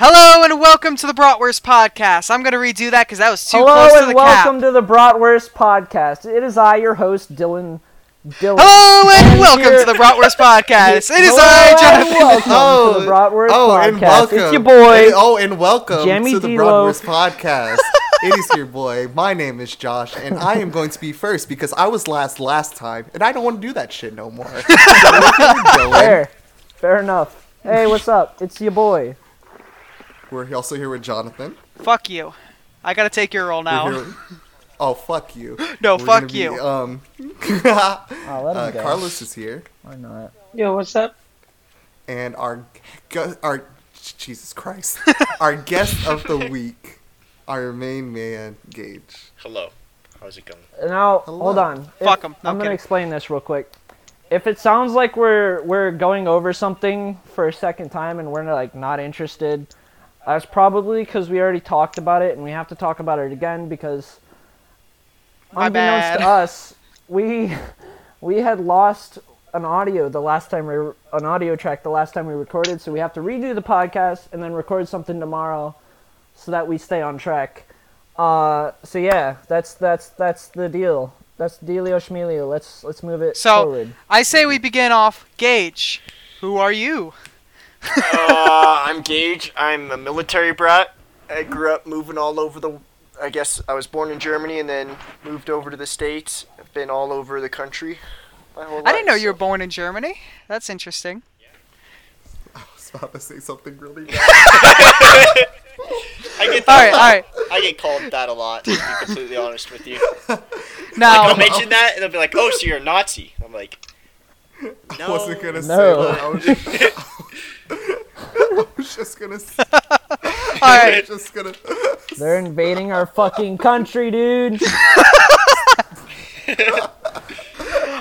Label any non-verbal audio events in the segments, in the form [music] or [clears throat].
Hello and welcome to the Bratwurst Podcast. I'm going to redo that because that was too Hello close to the Hello and the welcome cap. to the Bratwurst Podcast. It is I, your host, Dylan. Dylan. Hello and And welcome here- to the Bratwurst Podcast. It is Hello I, and Jonathan. welcome to the oh, Bratwurst oh, Podcast. and welcome. It's your boy. And- oh, and welcome Jamie to the D-Lo. Bratwurst Podcast. it is your boy. My name is Josh, and I am going to be first because I was last last time, and I don't want to do that shit no more. [laughs] Dylan. Fair. Fair enough. Hey, what's up? It's your boy. We're also here with Jonathan. Fuck you. I got to take your role now. with- [laughs] oh, fuck you. No, We're fuck gonna be, you. um, [laughs] Oh, let him [laughs] uh, go. Carlos is here, Why not? Yo, what's up? and our our Jesus Christ, our guest of the week, our main man, Gage. Hello. How's it going? Now, Hello. hold on. If- Fuck 'em. No, I'm I'm gonna explain this real quick. If it sounds like we're we're going over something for a second time and we're like not interested, that's probably because we already talked about it and we have to talk about it again because My unbeknownst bad. to us, we we had lost an audio the last time we an audio track the last time we recorded, so we have to redo the podcast and then record something tomorrow, so that we stay on track. Uh, so yeah, that's that's that's the deal. That's dealio schmelio. Let's let's move it So, forward. I say we begin off. Gage, who are you? Uh, I'm Gage. I'm a military brat. I grew up moving all over the. I guess I was born in Germany and then moved over to the States. I've been all over the country. My whole I didn't know life, you were born in Germany. That's interesting. I was about to say something really [laughs] bad. I get All that right, a all lot. right. I get called that a lot. To be completely honest with you. [laughs] Now, I'll mention that and they'll be like, "Oh, so you're a Nazi?" I'm like, "No." I wasn't gonna say No. that. [laughs] I was just, I was just gonna. Say, [laughs] all I right. was just gonna. [laughs] They're invading our fucking country, dude. [laughs]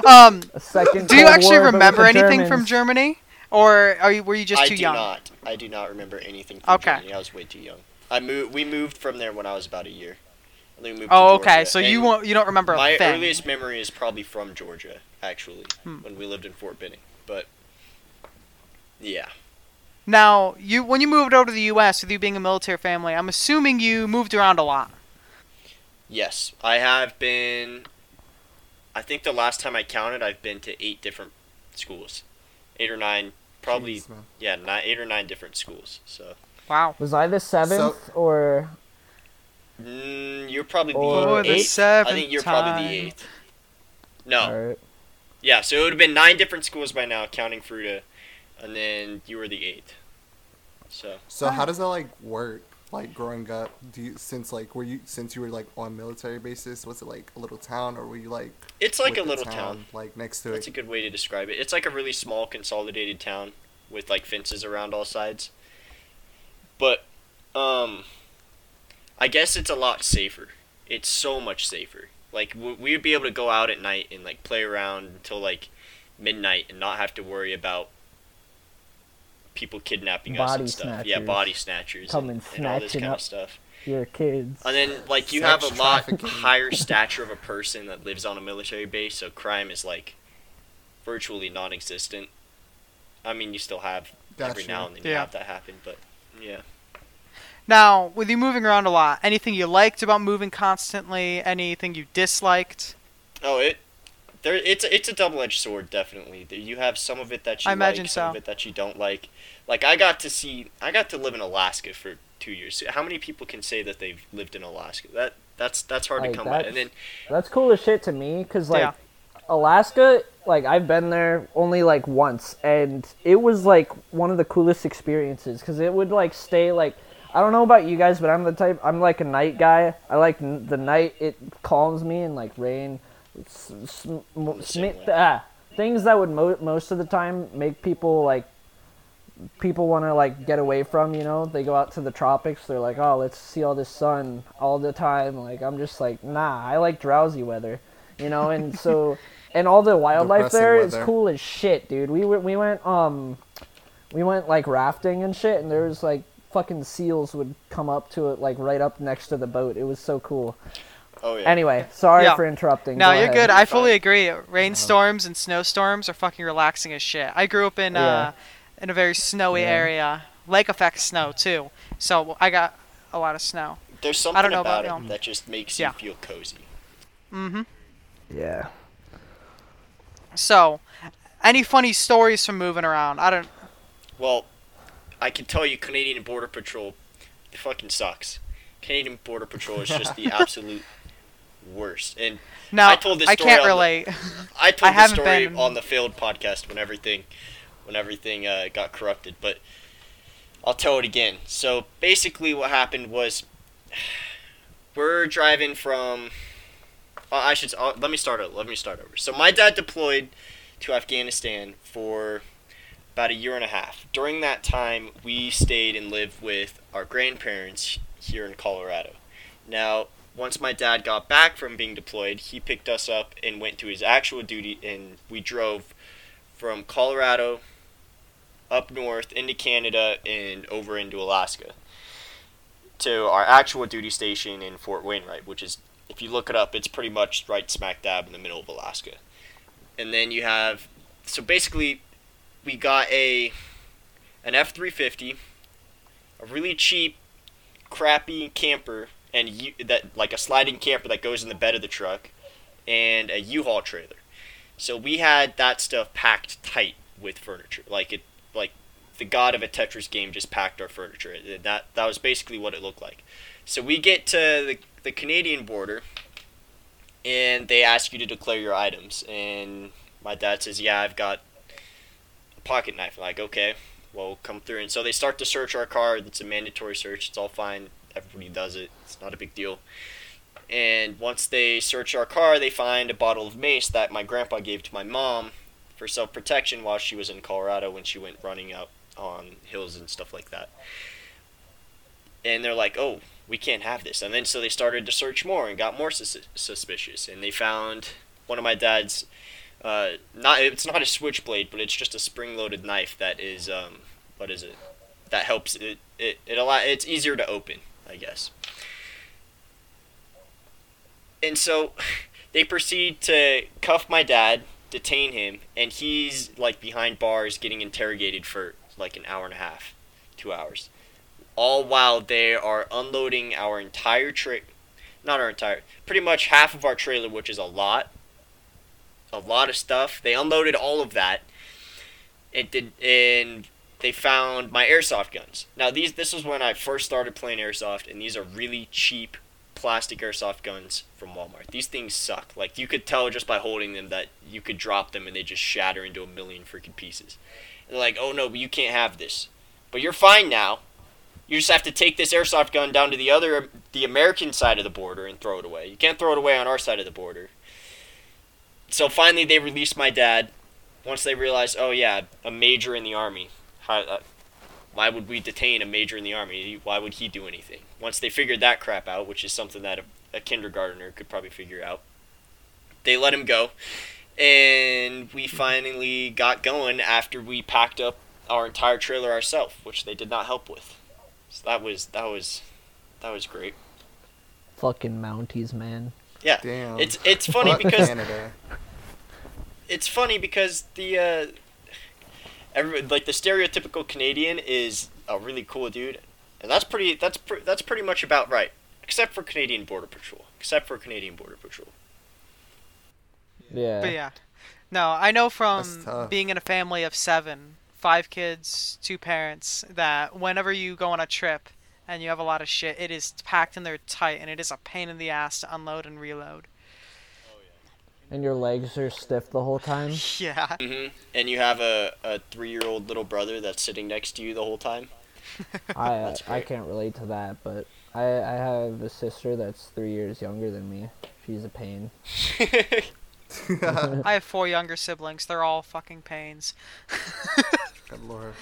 Um, A second. do you Cold actually War, but with remember the anything from Germany, or are you were you just too young? I too do young? not. I do not remember anything from Okay. Germany. I was way too young. I moved. We moved from there when I was about a year. And then we moved Oh, to okay. Georgia, So you and won't you don't remember a My thing. earliest memory is probably from Georgia, actually, Hmm. when we lived in Fort Benning. But yeah, Now, you when you moved over to the U.S. with you being a military family, I'm assuming you moved around a lot. yes, I have been. I think the last time I counted, I've been to eight different schools, eight or nine, probably. Jeez, yeah, nine, eight or nine different schools. So Wow. Was I the seventh or? mm, you're probably the Or the eighth. I think you're probably the eighth. No, Alright. yeah. So it would have been nine different schools by now, counting Fruita, and then you were the eighth. So So how does that like work? Like growing up, do you since like were you since you were like on military basis? Was it like a little town, or were you like it's like a little town. like next to That's it? a good way to describe it. It's like a really small consolidated town with like fences around all sides. But um I guess it's a lot safer. It's so much safer. Like w- we would be able to go out at night and like play around until like midnight and not have to worry about people kidnapping us Body and stuff. Yeah, snatchers. body snatchers Come and, and and all this kind up of stuff. Your kids. And then like you Sex have a lot higher stature of a person that lives on a military base, so crime is like virtually non-existent. I mean, you still have every Gotcha. now and then you have that happen, but yeah. Now, with you moving around a lot, anything you liked about moving constantly? Anything you disliked? Oh, it there it's it's a double-edged sword definitely. You have some of it that you I imagine like, some of it that you don't like. Like I got to see I got to live in Alaska for 2 years. How many people can say that they've lived in Alaska? That that's that's hard Like, to come by. that's- And then That's cool as shit to me, cause like Yeah. Alaska, like I've been there only like once, and it was like one of the coolest experiences, cause it would like stay like I don't know about you guys, but I'm the type I'm like a night guy. I like n- the night. It calms me and like rain, s- s- mo- the same smi- way. ah, things that would mo- most of the time make people like people want to like get away from you know? They go out to the tropics they're like oh let's see all this sun all the time. Like i'm just like nah i like drowsy weather you know? And so [laughs] and all the wildlife Depressing there is weather. cool as shit dude. We went we went um we went like rafting and shit and there was like fucking seals would come up to it like right up next to the boat. It was so cool oh yeah. anyway sorry Yeah. for interrupting No, Go you're ahead. good. I fully agree. Rainstorms and snowstorms are fucking relaxing as shit. I grew up in uh, in a very snowy Yeah. area lake effect snow too. So I got a lot of snow. There's something don't know about, about it you. that just makes Yeah. you feel cozy. Mm-hmm. Yeah. So, any funny stories from moving around? I don't. Well, I can tell you, Canadian Border Patrol, it fucking sucks. Canadian Border Patrol is just the [laughs] absolute worst. And No, I told this I can't on the- relate. [laughs] I told I the story been- on the failed podcast when everything, when everything uh, got corrupted. But I'll tell it again. So basically, what happened was, [sighs] we're driving from. Uh, I should. Uh, let me start over. Let me start over. So my dad deployed to Afghanistan for about a year and a half. During that time, we stayed and lived with our grandparents here in Colorado. Now, once my dad got back from being deployed, he picked us up and went to his actual duty, and we drove from Colorado up north into Canada and over into Alaska to our actual duty station in Fort Wainwright, which is, if you look it up, it's pretty much right smack dab in the middle of Alaska. And then you have, so basically, we got a an F three fifty, a really cheap, crappy camper, and U, that like a sliding camper that goes in the bed of the truck, and a U-Haul trailer. So we had that stuff packed tight with furniture, like it, like the god of a Tetris game just packed our furniture. It- That that was basically what it looked like. So we get to the the Canadian border, and they ask you to declare your items, and my dad says, "Yeah, I've got a pocket knife." I'm like, okay, well, come through. And so they start to search our car. It's a mandatory search. It's all fine. Everybody does it. It's not a big deal. And once they search our car, they find a bottle of mace that my grandpa gave to my mom for self protection while she was in Colorado when she went running up on hills and stuff like that. And they're like, oh, we can't have this. And then so they started to search more and got more sus- suspicious. And they found one of my dad's uh, not it's not a switchblade, but it's just a spring-loaded knife that is um, what is it? That helps it it it allow it's easier to open, I guess. And so [laughs] they proceed to cuff my dad, detain him, and he's like behind bars getting interrogated for like an hour and a half, two hours. All while they are unloading our entire trip, not our entire, pretty much half of our trailer, which is a lot, a lot of stuff. They unloaded all of that. It did, and they found my airsoft guns. Now these, this was when I first started playing airsoft, and these are really cheap plastic airsoft guns from Walmart. These things suck. Like you could tell just by holding them that you could drop them and they just shatter into a million freaking pieces. And they're like, "Oh no, but you can't have this." But you're fine now. You just have to take this airsoft gun down to the other the American side of the border and throw it away. You can't throw it away on our side of the border. So finally they released my dad once they realized, "Oh yeah, a major in the army. How, uh, why would we detain a major in the army? Why would he do anything? Once they figured that crap out, which is something that a, a kindergartner could probably figure out, they let him go, and we finally got going after we packed up our entire trailer ourselves, which they did not help with. So that was that was that was great. Fucking Mounties, man. Yeah, Damn. it's it's funny because Canada. it's funny because the uh, every like the stereotypical Canadian is a really cool dude, and that's pretty that's pre- that's pretty much about right, except for Canadian Border Patrol. Except for Canadian Border Patrol. Yeah. But yeah. No, I know from being in a family of seven, five kids, two parents, that whenever you go on a trip and you have a lot of shit, it is packed in there tight and it is a pain in the ass to unload and reload. And your legs are stiff the whole time. Yeah. hmm And you have a, a three year old little brother that's sitting next to you the whole time. [laughs] I That's I can't relate to that, but I I have a sister that's three years younger than me. She's a pain. [laughs] [laughs] I have four younger siblings. They're all fucking pains. Good lord.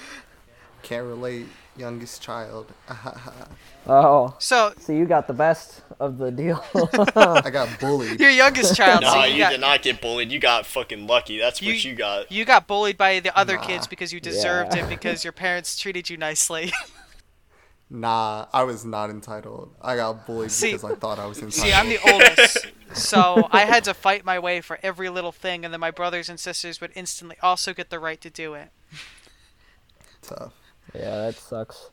Can't relate. Youngest child. [laughs] Oh, So, so you got the best of the deal. [laughs] I got bullied. your youngest [laughs] child, no, so you, you, got, did not get bullied. You got fucking lucky. That's what You- you got. you got bullied by the other Nah. kids because you deserved Yeah. it because your parents treated you nicely. Nah, I was not entitled. I got bullied See- because I thought I was entitled. See, I'm the oldest, so I had to fight my way for every little thing, and then my brothers and sisters would instantly also get the right to do it. Tough. Yeah, that sucks.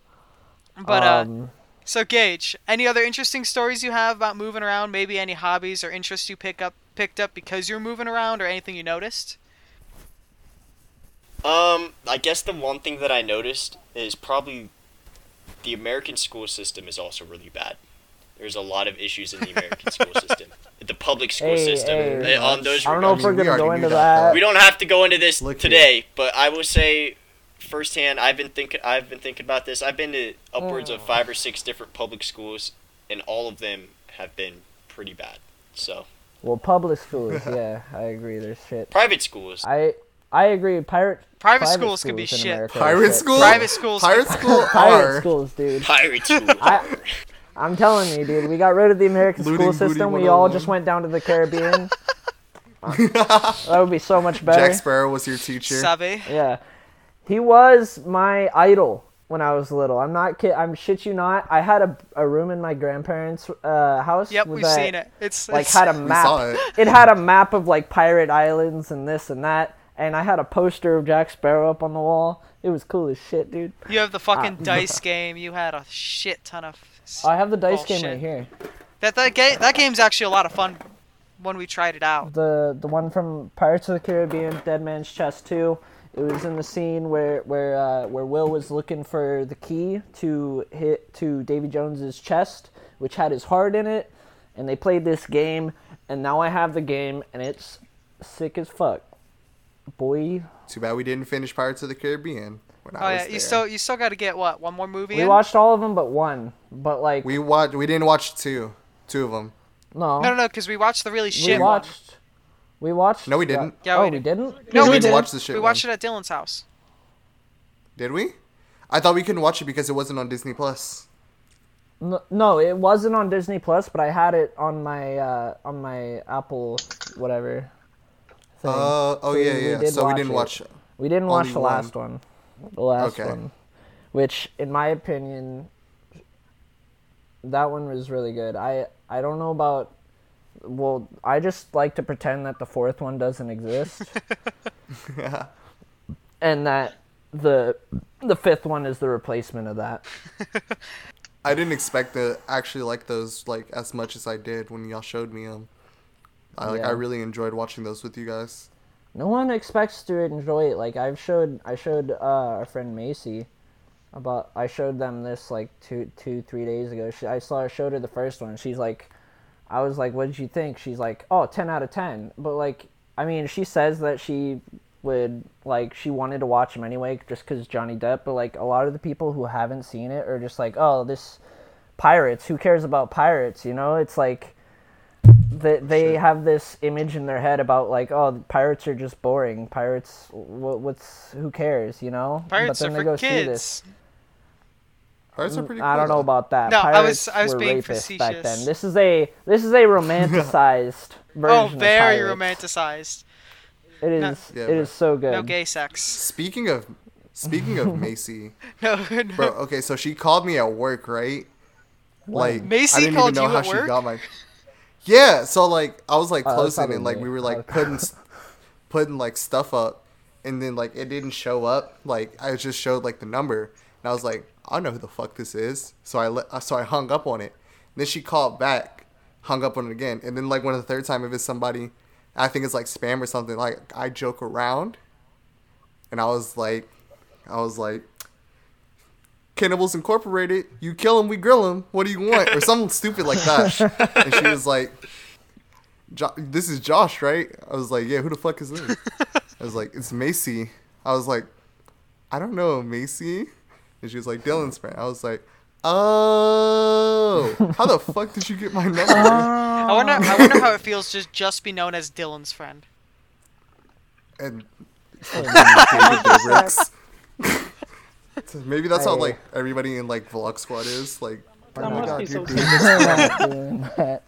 But uh, um, so Gage, any other interesting stories you have about moving around? Maybe any hobbies or interests you pick up picked up because you're moving around, or anything you noticed? Um, I guess the one thing that I noticed is probably the American school system is also really bad. There's a lot of issues in the American school [laughs] system. The public school Hey, system. hey, uh, on those I don't know if we're gonna go into that, that. we don't have to go into this Look today, but I will say firsthand, I've been thinking I've been thinking about this. I've been to upwards Oh. of 5 or 6 different public schools and all of them have been pretty bad. So, Well, public schools, [laughs] yeah, I agree. There's shit. private schools. I I agree. Pirate Private schools can be shit. America Pirate shit. school. Private schools- Pirate school Pirate are. schools, dude. Pirate [laughs] school. I, I'm telling you, dude. We got rid of the American Looting school system. We all just oh went down to the Caribbean. [laughs] that would be so much better. Jack Sparrow was your teacher. Savvy. Yeah, he was my idol when I was little. I'm not kid. I'm shit you not. I had a, a room in my grandparents' uh, house. Yep, we've that, seen it. It's Like it's, had a map. it. it had a map of like pirate islands and this and that. And I had a poster of Jack Sparrow up on the wall. It was cool as shit, dude. You have the fucking dice game. You had a shit ton of. I have the dice game right here. That that game that game's actually a lot of fun when we tried it out. The the one from Pirates of the Caribbean, Dead Man's Chest 2. It was in the scene where where uh, where Will was looking for the key to hit to Davy Jones's chest, which had his heart in it, and they played this game, and now I have the game, and it's sick as fuck. Boy, Too bad we didn't finish Pirates of the Caribbean when Oh I was yeah, there. you still you still got to get what one more movie we in? watched all of them but one. But like We watched. We didn't watch two. Two of them. no, No, no, no, because we watched the really shit. we shit one. Watched. We watched. No, we didn't. Yeah, oh, we we did. didn't. No, we we didn't watch the shit We one. watched it at Dylan's house. Did we? I thought we couldn't watch it because it wasn't on Disney Plus. No, no, it wasn't on Disney Plus, but I had it on my uh, on my Apple whatever. Thing. Uh, oh So yeah, we yeah. did So we watch didn't it. watch. we didn't watch only the one. last one, the last Okay. one, which in my opinion, that one was really good. I I don't know about. Well, I just like to pretend that the fourth one doesn't exist, [laughs] and that the the fifth one is the replacement of that. [laughs] I didn't expect to actually like those like as much as I did when y'all showed me them. I like Yeah. I really enjoyed watching those with you guys. No one expects to enjoy it. Like I've showed, I showed uh, our friend Macy about. I showed them this like two, two, three days ago. She, I saw, I showed her the first one. She's like, I was like, "What did you think?" She's like, "Oh, 10 out of 10." But like, I mean, she says that she would like she wanted to watch him anyway just because Johnny Depp. But like a lot of the people who haven't seen it are just like, "Oh, this pirates. Who cares about pirates?" You know, it's like they they Sure. have this image in their head about like oh pirates are just boring pirates what, what's who cares you know Pirates but are then they go see this kids. Pirates are pretty. Mm, I don't know though. about that No, I was- I was being rapists back then this is a this is a romanticized [laughs] version Oh, of very pirates. romanticized. it No- Yeah, it but- is so good No gay sex. Speaking of, speaking of [laughs] Macy, No, no. bro. Okay, so she called me at work, right? Like Macy I didn't called even know you how at she work? got my. [laughs] Yeah, so like I was like Oh, that's closing and like probably we were like Okay. putting putting like stuff up, and then like it didn't show up. Like I just showed like the number, and I was like, I don't know who the fuck this is. So I let so I hung up on it. then she called back, hung up on it again, and then like when the third time if it's somebody, I think it's like spam or something. Like I joke around, and I was like, I was like. Cannibals Incorporated, you kill them, we grill them. What do you want? Or something stupid like that. And she was like, "This is Josh, right?" I was like, "Yeah, who the fuck is this?" I was like, "It's Macy." I was like, "I don't know Macy," and she was like, "Dylan's friend." I was like, "Oh, how the fuck did you get my number?" [laughs] Oh. I wonder. I wonder how it feels to just be known as Dylan's friend. and oh, [laughs] David Dobrik's. So Maybe that's how oh. like everybody in like Vlog Squad is like. Oh That my must god, be you're so David. we're not [laughs] doing that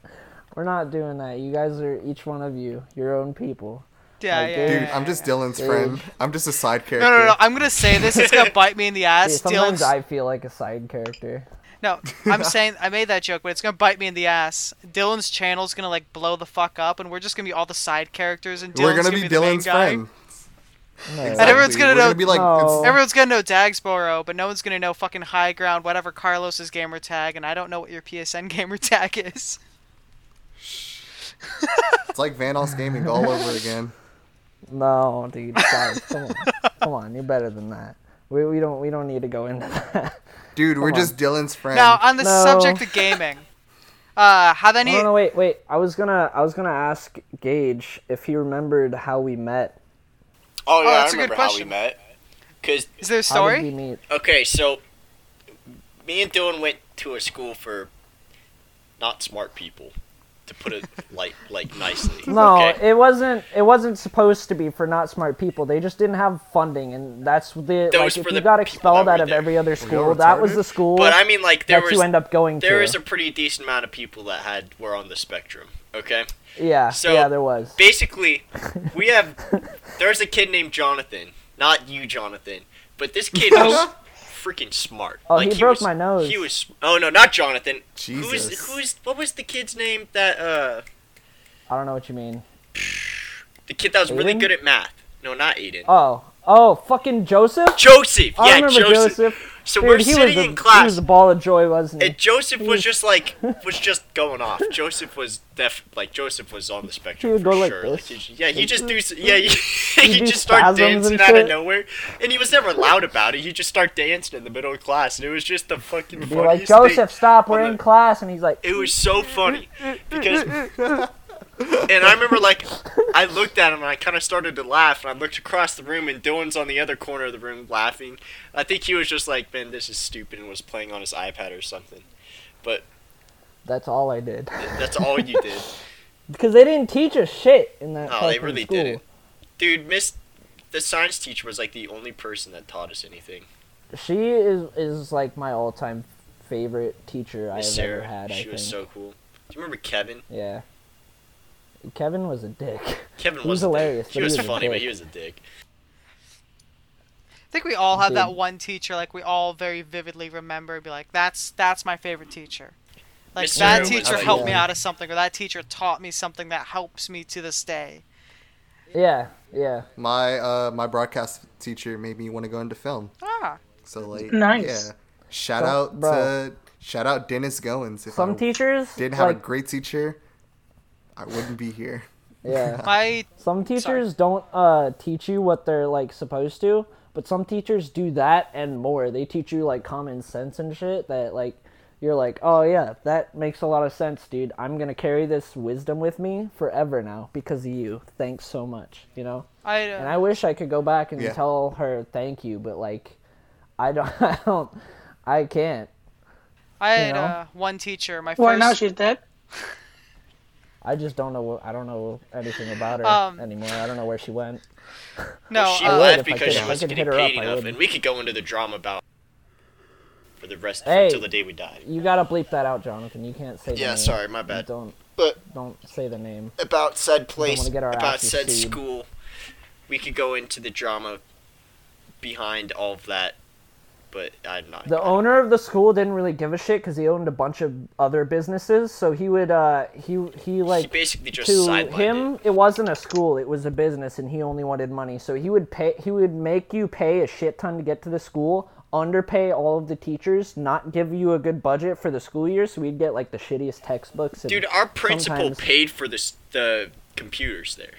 we're not doing that you guys are each one of you your own people Yeah, Like, yeah, dude, yeah, I'm just. Dylan's Dude. friend. I'm just a side character. No, no, no. I'm gonna say this. It's gonna bite me in the [laughs] Yeah, ass. sometimes Dylan's. i feel like a side character No, I'm saying I made that joke, but it's gonna bite me in the ass. Dylan's channel's gonna like blow the fuck up, and we're just gonna be all the side characters, and Dylan's We're gonna be the main Dylan's guy. friend. No. And everyone's gonna We're know- be like, No. Everyone's gonna know Dagsboro, but no one's gonna know fucking High Ground, whatever Carlos's gamer tag, and I don't know what your PSN [laughs] gamer tag is. it's like Vanoss Gaming all over again. [laughs] No, dude, guys, come on, [laughs] come on, you're better than that. We, we don't we don't need to go into that. Dude, we're Come just Dylan's friend. Now, on the No. subject of gaming, [laughs] uh, have any? No, no, wait, wait. I was gonna I was gonna ask Gage if he remembered how we met. Oh yeah, that's I a good remember how we question. met. Cause Is there a How did we story? meet? okay, so me and Dylan went to a school for not smart people, to put it like like nicely. [laughs] No, okay? it wasn't. It wasn't supposed to be for not smart people. They just didn't have funding, and that's the That like. was If for you got expelled out of there. every other school, that was the school But I mean, like there that was you end up going there to. was a pretty decent amount of people that had were on the spectrum. Okay, yeah, so- yeah, there was. basically, we have [laughs] there's a kid named Jonathan, not you, Jonathan, but this kid was freaking smart. Oh, like, he broke was, my nose. He was. Oh no, not Jonathan. Jesus. Who's who's what was the kid's name that uh I don't know what you mean. the kid that was really good at math? No, not Aiden. Oh, oh, fucking Joseph. Joseph. I Yeah, remember Joseph. Joseph. So Dude, we're he sitting a, in He class. was a ball of joy, wasn't he? And Joseph He was was- just like [laughs] was just going off. Joseph was def like Joseph was on the spectrum He would for go like sure. this. he yeah, he just do yeah he, he just start dancing out of nowhere, and he was never loud about it. He just start dancing in the middle of class, and it was just the fucking Be like. Joseph, stop. We're on in class, and he's like, It was so funny [laughs] because, [laughs] and I remember like I looked at him and I kind of started to laugh, and I looked across the room, and Dylan's on the other corner of the room laughing. I think he was just like, "Man, this is stupid," and was playing on his iPad or something. But "That's all I did," that's all you did. [laughs] because they didn't teach us shit in that. No, they really school. didn't. Dude, Miss, the science teacher was like the only person that taught us anything. She is is like my all time favorite teacher I have Sarah, ever had. I she think. was so cool. Do you remember Kevin? Yeah. Kevin was a dick. Kevin He was was a dick. hilarious, He but he was was funny, but he was a dick. I think we all have that one teacher, like we all very vividly remember, be like, that's that's my favorite teacher. Like Miss that Sarah teacher like- helped me out of something, or that teacher taught me something that helps me to this day. Yeah, yeah. My uh my broadcast teacher made me want to go into film. Ah, So like Nice. yeah. Shout Some- out bro. to shout out Dennis Goins. If Some I teachers didn't have like a great teacher, I wouldn't be here. yeah. [laughs] my Some teachers don't uh teach you what they're like supposed to, but some teachers do that and more. They teach you like common sense and shit that like you're like, "Oh yeah, that makes a lot of sense, dude. I'm going to carry this wisdom with me forever now because of you. Thanks so much." You know? I, And uh, I wish I could go back and Yeah. tell her thank you, but like I don't [laughs] I don't I can't. I had know? uh, one teacher. My Why first. now she's dead? [laughs] I just don't know I don't know anything about her Um, anymore. I don't know where she went. no, Well, she uh, would left if I because could- she was could getting hit her up, paid enough, and we could go into the drama about for the rest Hey. until the day we die. You got to bleep that out, Jonathan. You can't say the Yeah, name. sorry, my You bad. Don't But don't say the name. about said place, get our about said sued. school, we could go into the drama behind all of that, but I'm not. The owner of the school didn't really give a shit because he owned a bunch of other businesses. So he would, uh, he he he like basically just to him, it. it. wasn't a school; it was a business, and he only wanted money. So he would pay, he would make you pay a shit ton to get to the school, underpay all of the teachers, not give you a good budget for the school year. So we'd get like the shittiest textbooks. And Dude, our principal sometimes- paid for this the computers there.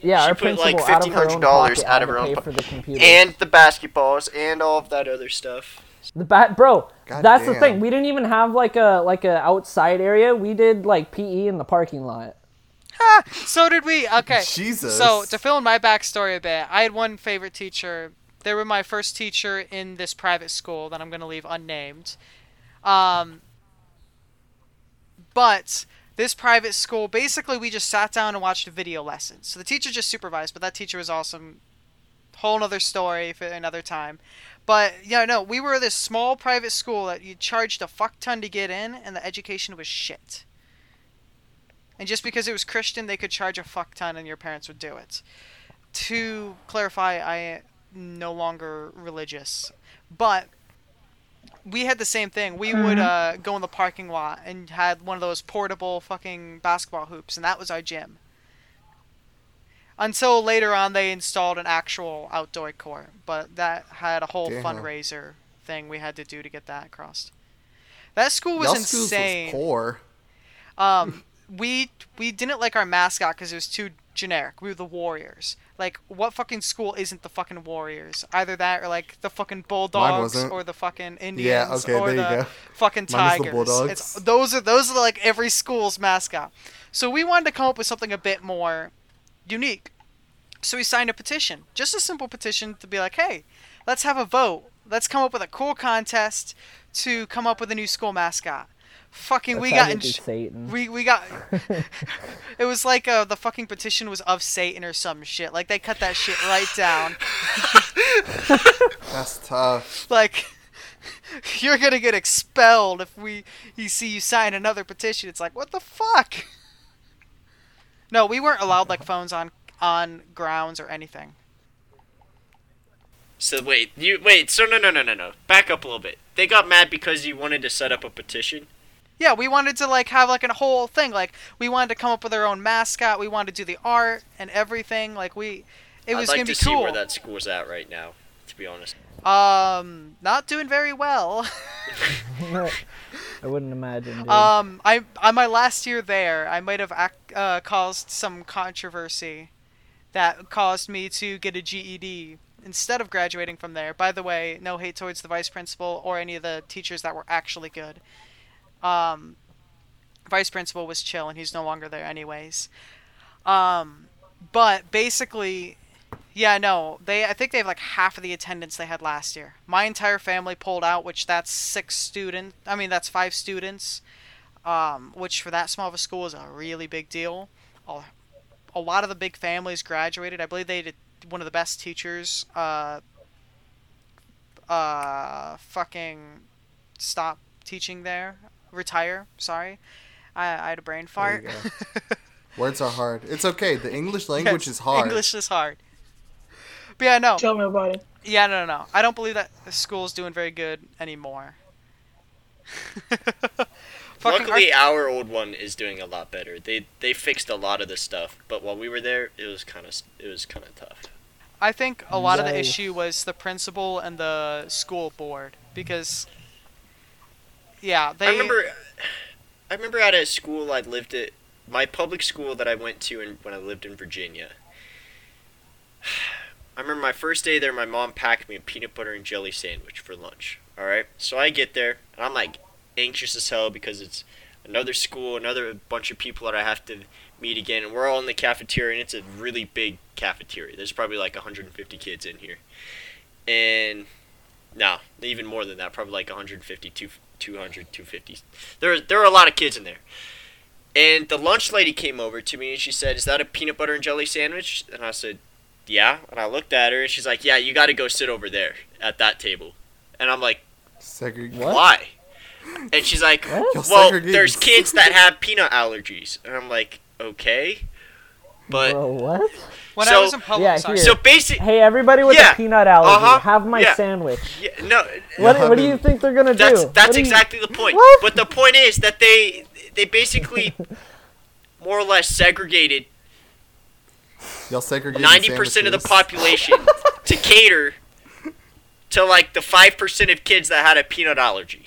Yeah, she our put, like, principal out of her own $1,500 pocket out of her own pocket po- for the computers. And the basketballs and all of that other stuff. The bat, bro. God that's the thing. We didn't even have like a like a outside area. We did like PE in the parking lot. Ah, so did we. Okay. [laughs] Jesus. So to fill in my backstory a bit, I had one favorite teacher. They were my first teacher in this private school that I'm going to leave unnamed. Um, but this private school, basically, we just sat down and watched video lesson. So the teacher just supervised, but that teacher was awesome. Whole nother story for another time. But yeah, no, we were this small private school that you charged a fuck ton to get in, and the education was shit. And just because it was Christian, they could charge a fuck ton, and your parents would do it. To clarify, I am no longer religious, but we had the same thing. We would uh, go in the parking lot and had one of those portable fucking basketball hoops, and that was our gym. until later on they installed an actual outdoor court. But that had a whole Damn. fundraiser thing we had to do to get that across. That school was Y'all insane. was poor. Um, we we didn't like our mascot because it was too generic. We were the Warriors. Like, what fucking school isn't the fucking Warriors? Either that or like the fucking Bulldogs or the fucking Indians okay, or the fucking the Tigers. Bulldogs. It's those are those are like every school's mascot. So we wanted to come up with something a bit more unique. So we signed a petition, just a simple petition to be like, hey, let's have a vote. Let's come up with a cool contest to come up with a new school mascot. Fucking, That's we got in. do Satan. We we got. [laughs] [laughs] it was like uh, the fucking petition was of Satan or some shit. Like they cut that shit right down. That's tough. [laughs] Like you're gonna get expelled if we you see you sign another petition. It's like what the fuck. No, we weren't allowed like phones on on grounds or anything. So wait, you wait. So no, no, no, no, no. Back up a little bit. They got mad because you wanted to set up a petition. Yeah, we wanted to like have like a whole thing. Like we wanted to come up with our own mascot. We wanted to do the art and everything. Like we, it was I'd like gonna to be see cool. where that school's at right now. To be honest. Um, not doing very well. [laughs] [laughs] I wouldn't imagine. Dude. Um, I on my last year there, I might have ac- uh, caused some controversy that caused me to get a GED instead of graduating from there. By the way, no hate towards the vice principal or any of the teachers that were actually good. Um, vice principal was chill, and he's no longer there, anyways. Um, but basically, yeah, no, they. I think they have like half of the attendance they had last year. My entire family pulled out, which that's six student. I mean, that's five students. Um, which for that small of a school is a really big deal. A, a lot of the big families graduated. I believe they did one of the best teachers. Uh, uh, fucking stop teaching there. Retire. Sorry, I, I had a brain There fart. [laughs] Words are hard. It's okay. The English language Yes, is hard. English is hard. But yeah, no. Tell me about it. Yeah, no, no, no. I don't believe that the school's doing very good anymore. [laughs] Fucking Luckily, our old one is doing a lot better. They they fixed a lot of the stuff, but while we were there, it was kind of it was kind of tough. I think a lot of the issue was the principal and the school board because, yeah, they. I remember, I remember at a school I lived at, my public school that I went to in, when I lived in Virginia. [sighs] I remember my first day there, my mom packed me a peanut butter and jelly sandwich for lunch. All right, so I get there and I'm like anxious as hell because it's another school, another bunch of people that I have to meet again, and we're all in the cafeteria, and it's a really big cafeteria. There's probably like 150 kids in here, and no, even more than that, probably like 150, 200, 250. There, there were a lot of kids in there. And the lunch lady came over to me and she said, Is that a peanut butter and jelly sandwich? And I said, Yeah. And I looked at her and she's like, Yeah, you got to go sit over there at that table. And I'm like, Segre-? Why? And she's like, Well, there's kids that [laughs] have peanut allergies. And I'm like, Okay. But, Bro, what? When I so- was in public, Yeah, sorry. here. so basic. Hey, everybody with Yeah, a peanut allergy, uh-huh, have my yeah. sandwich. Yeah, no, What, Yeah, what do you think they're gonna That's do? that's What do you- exactly the point. What? But the point is that they they basically [laughs] more or less segregated Y'all segregated ninety percent of the population to [laughs] cater to like the five percent of kids that had a peanut allergy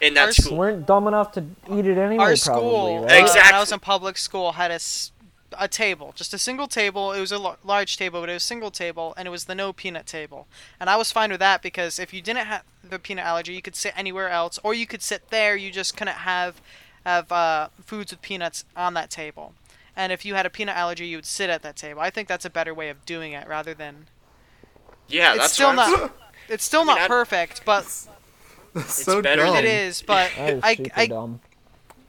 in that Our school. weren't dumb enough to eat it anyway. Our probably, school, right? uh, when I was in public school, had a, s- a table, just a single table. It was a l- large table, but it was a single table, and it was the no peanut table. And I was fine with that because if you didn't have the peanut allergy, you could sit anywhere else, or you could sit there. You just couldn't have have uh, foods with peanuts on that table. And if you had a peanut allergy, you would sit at that table. I think that's a better way of doing it rather than. yeah, it's that's still not. It's still mean, not I- perfect, but That's [laughs] so better dumb. than- it is. But That is I, I, dumb.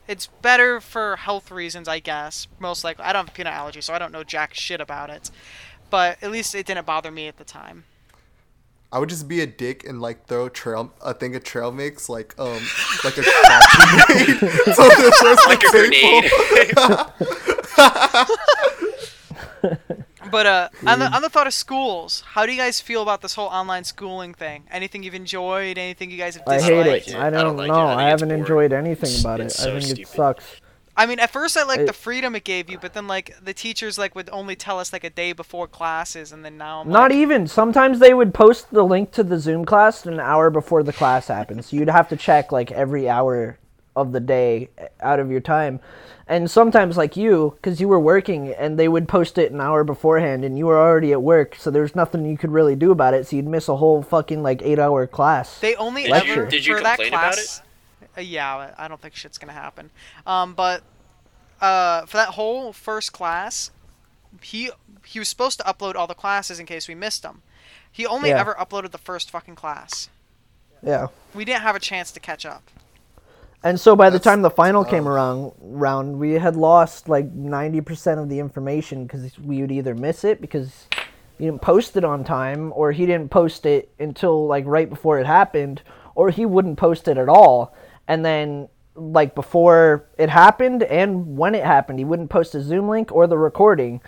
It's better for health reasons, I guess. Most likely, I don't have peanut allergy, so I don't know jack shit about it. But at least it didn't bother me at the time. I would just be a dick and like throw trail a thing of trail mix like um like a [laughs] grenade. [laughs] so the first like a grenade. [laughs] But uh, [laughs] on the on the thought of schools, how do you guys feel about this whole online schooling thing? Anything you've enjoyed? Anything you guys have I disliked? hate it. it. I I don't, don't like know. it. I I, haven't boring. enjoyed anything It's- about it. it's I so think it stupid. sucks. I mean, at first I liked It- the freedom it gave you, but then like the teachers like would only tell us like a day before classes, and then now I'm Not like, even. Sometimes they would post the link to the Zoom class an hour before the class happened. So you'd have to check like every hour of the day out of your time. And sometimes like you, because you were working, and they would post it an hour beforehand, and you were already at work, so there's nothing you could really do about it. So you'd miss a whole fucking like eight hour class. They only Did you- ever did you for that complain about class. Uh, yeah, I don't think shit's gonna happen. Um, but uh, for that whole first class, he he was supposed to upload all the classes in case we missed them. He only Yeah. ever uploaded the first fucking class. yeah. We didn't have a chance to catch up. And so by the time the final came around, round we had lost like ninety percent of the information because we would either miss it because he didn't post it on time, or he didn't post it until like right before it happened, or he wouldn't post it at all. And then like before it happened and when it happened, he wouldn't post a Zoom link or the recording.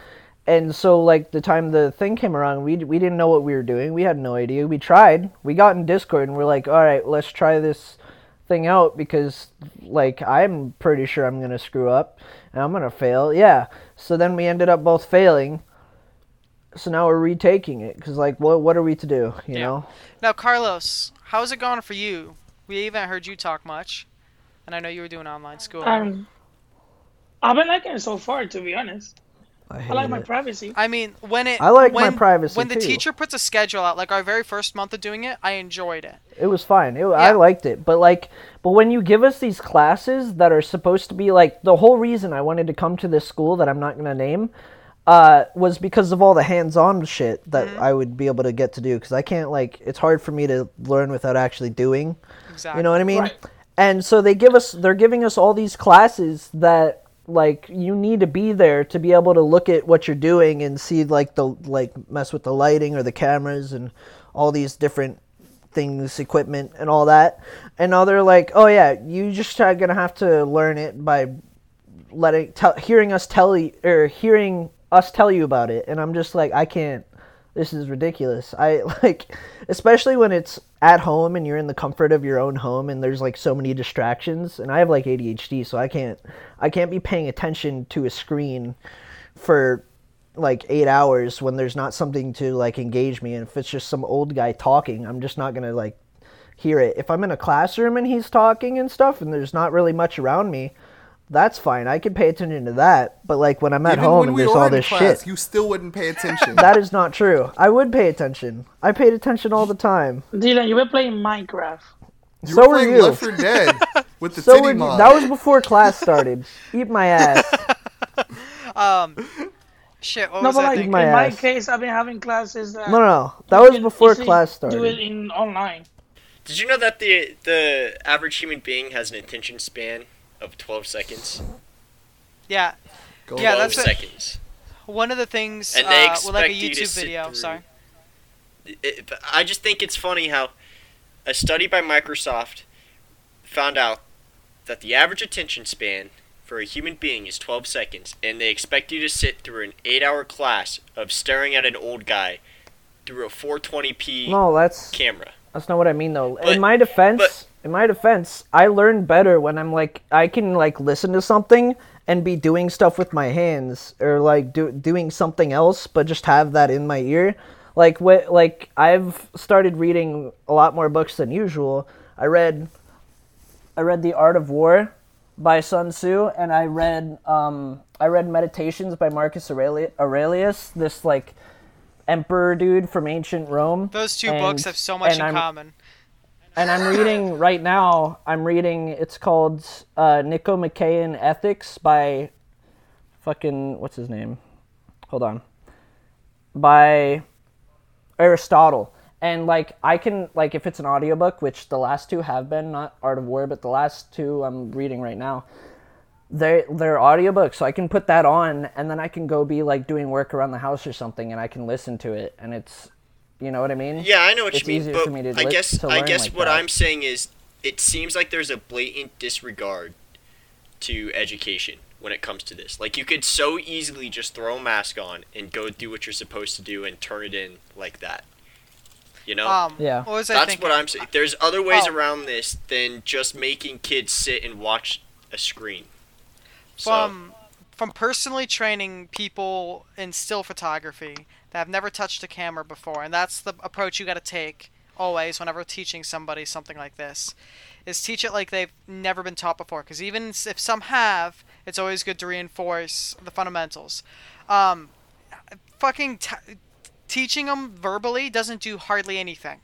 And so like the time the thing came around, we we didn't know what we were doing. We had no idea. We tried. We got in Discord and we're like, all right, let's try this thing out because like I'm pretty sure I'm gonna screw up and I'm gonna fail. Yeah. So then we ended up both failing. So now we're retaking it because like what what are we to do? You Yeah. know. Now, Carlos, how's it going for you? We haven't heard you talk much, and I know you were doing online school. Um, I've been liking it so far, to be honest. I, I hate like my it. privacy. I mean, when it I like my when, privacy, When the too. teacher puts a schedule out, like our very first month of doing it, I enjoyed it. It was fine. It, I liked it. But like, but when you give us these classes that are supposed to be like the whole reason I wanted to come to this school that I'm not gonna name, uh, was because of all the hands-on shit that Mm-hmm. I would be able to get to do. Because I can't like, it's hard for me to learn without actually doing. Exactly. You know what I mean? Right. And so they give us they're giving us all these classes that like you need to be there to be able to look at what you're doing and see like the like mess with the lighting or the cameras and all these different things, equipment and all that. And now they're like, "Oh yeah, you just are to have to learn it by letting tell hearing us tell you or hearing us tell you about it." And I'm just like, "I can't this is ridiculous. I [laughs] like, especially when it's at home and you're in the comfort of your own home and there's like so many distractions. And I have like ADHD, so I can't, I can't be paying attention to a screen for like eight hours when there's not something to like engage me. And if it's just some old guy talking, I'm just not gonna like hear it. If I'm in a classroom and he's talking and stuff, and there's not really much around me. That's fine. I can pay attention to that. But like when I'm at Even home and we there's all this class, shit, you still wouldn't pay attention. [laughs] that is not true. I would pay attention. I paid attention all the time. Dylan, you were playing Minecraft. you so were were playing you. Left 4 Dead [laughs] with the So titty would you, mod. that was before class started. Eat my ass. [laughs] Um, shit. What No, was but like Eat thinking? my in my case, I've been having classes. That No, no, no. That was before easily class Do it started. in online. Did you know that the the average human being has an attention span of 12 seconds? Yeah. Go Yeah, 12 that's what- seconds. One of the things And they uh, with like a expect you to YouTube video. through- Sorry. It, I just think it's funny how a study by Microsoft found out that the average attention span for a human being is 12 seconds, and they expect you to sit through an 8 hour class of staring at an old guy through a 420p No, that's camera. that's not what I mean though. But- in my defense, but- in my defense, I learn better when I'm like I can like listen to something and be doing stuff with my hands or like do, doing something else, but just have that in my ear. Like what? Like I've started reading a lot more books than usual. I read, I read The Art of War by Sun Tzu, and I read um, I read Meditations by Marcus Aureli- Aurelius. This like emperor dude from ancient Rome. Those two And- books have so much in I'm- common. And I'm reading [laughs] right now. I'm reading. It's called uh, Nicomachean Ethics by fucking what's his name? Hold on. By Aristotle. And like I can like if it's an audiobook, which the last two have been, not Art of War, but the last two I'm reading right now. They they're audiobooks, so I can put that on and then I can go be like doing work around the house or something and I can listen to it and it's you know what I mean? Yeah, I know what It's you mean, easier but for me to I li- guess to I guess like what that. I'm saying is it seems like there's a blatant disregard to education when it comes to this. Like you could so easily just throw a mask on and go do what you're supposed to do and turn it in like that. You know? Um, Yeah. What was I That's thinking? what I'm saying. There's other ways Oh. around this than just making kids sit and watch a screen. So from from personally training people in still photography that have never touched a camera before, and that's the approach you got to take always whenever teaching somebody something like this, is teach it like they've never been taught before. Because even if some have, it's always good to reinforce the fundamentals. Um, fucking t- teaching them verbally doesn't do hardly anything.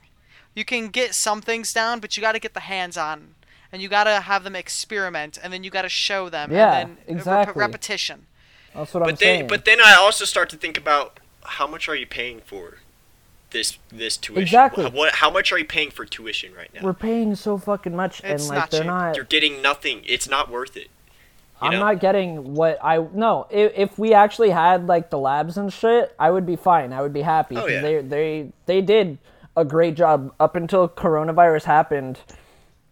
You can get some things down, but you got to get the hands on, and you got to have them experiment, and then you got to show them. Yeah, and then rep- exactly. repetition. That's what I'm then saying. but then I also start to think about how much are you paying for this this tuition? Exactly. What, what how much are you paying for tuition right now? We're paying so fucking much, It's and like not they're cheap. not. You're getting nothing. It's not worth it. I'm know? not getting what I no. If, if we actually had like the labs and shit, I would be fine. I would be happy. Oh, 'cause yeah. They they they did a great job up until coronavirus happened.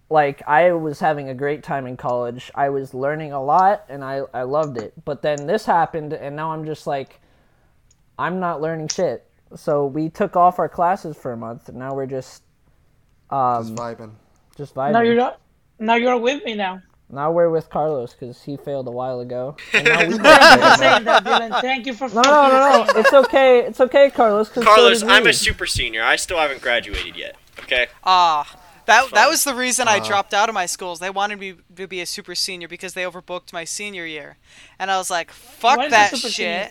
Like I was having a great time in college. I was learning a lot and I I loved it. But then this happened and now I'm just like I'm not learning shit. So we took off our classes for a month and now we're just um Just vibing. just vibing. Now you're not. Now you're with me now. Now we're with Carlos because he failed a while ago. [laughs] And now we Thank you for saying that, Dylan. Thank you for. No, no, no, no. It's okay. It's okay, Carlos. 'cause so Carlos, did I'm we. a super senior. I still haven't graduated yet. Okay. Ah, that that was the reason I Uh, dropped out of my schools. They wanted me to be a super senior because they overbooked my senior year, and I was like, "Fuck What is a that shit." senior?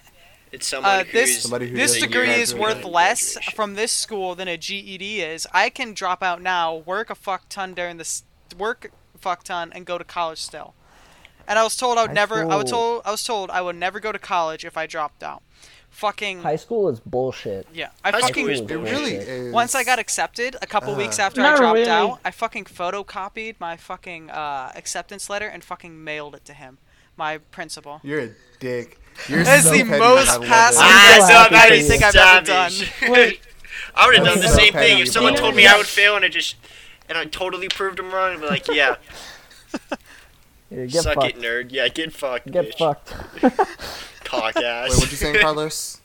It's someone Uh, who's this Somebody who this degree is worth less graduation. from this school than a GED is. I can drop out now, work a fuck ton during this, work a fuck ton, and go to college still. And I was told I would High never. I was told I was told I would never go to college if I dropped out. Fucking High school is bullshit. yeah. I High fucking school is It bullshit. really is. Once I got accepted, a couple weeks Uh. after I dropped really. out, I fucking photocopied my fucking uh, acceptance letter and fucking mailed it to him, my principal. You're a dick. You're That's so the petty, most I passive- Ah, so so happy that for is you. Think I've ever done. [laughs] Wait, I would have done the so same thing if someone told me I would fail and I just and I totally proved them wrong. I'd be like, yeah, [laughs] Yeah, get suck fucked. it, nerd. Yeah, get fucked, Get bitch. fucked. [laughs] Cock ass. Wait, what you saying, Carlos?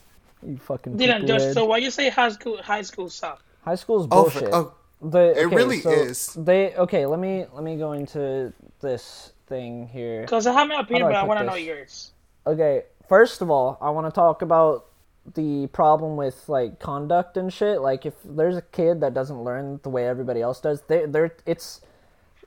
you fucking. Dylan, poopy just so why you say high school? High school suck. High school is Oh, for, bullshit. oh, The, It really so is. They okay. Let me let me go into this thing here. Because I have my opinion, do I but I want to know yours. Okay, first of all, I want to talk about the problem with like conduct and shit. Like if there's a kid that doesn't learn the way everybody else does, they they're it's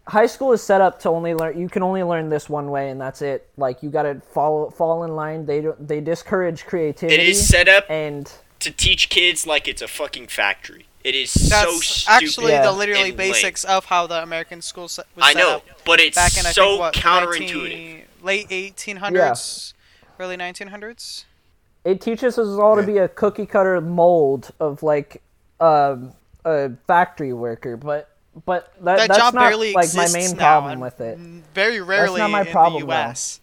high school is set up to only learn you can only learn this one way and that's it. Like you got to follow fall in line. They they discourage creativity. It is set up and to teach kids like it's a fucking factory. It is so That's stupid. actually Yeah. the literally and lame. basics of how the American school se- was I set know, up but it's back in I so think what counterintuitive. 19 late 1800s, early 1900s. it teaches us all to be a cookie cutter mold of like um, a factory worker, but but that, That that's job not barely like my main now, problem with it. Very rarely not my in problem, the though. U.S.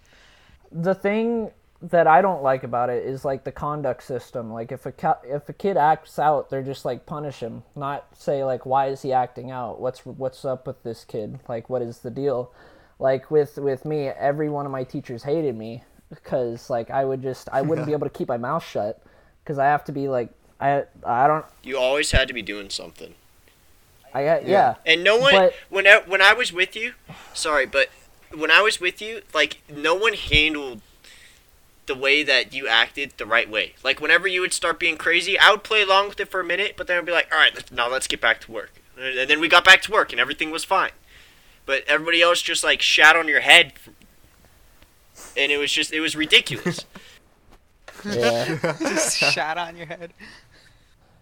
the thing that I don't like about it is like the conduct system. Like if a ca- if a kid acts out, they're just like punish him, not say like why is he acting out? What's what's up with this kid? Like what is the deal? Like with with me, every one of my teachers hated me because like I would just I wouldn't be [laughs] able to keep my mouth shut because I have to be like I I don't You always had to be doing something. I uh, got yeah. And no one, But- when I, when I was with you, sorry, but when I was with you, like no one handled the way that you acted the right way. Like whenever you would start being crazy, I would play along with it for a minute, but then I'd be like, all right, let's, now let's get back to work. And then we got back to work, and everything was fine. But everybody else just like shat on your head, and it was just it was ridiculous. [laughs] Yeah. [laughs] Just shot on your head.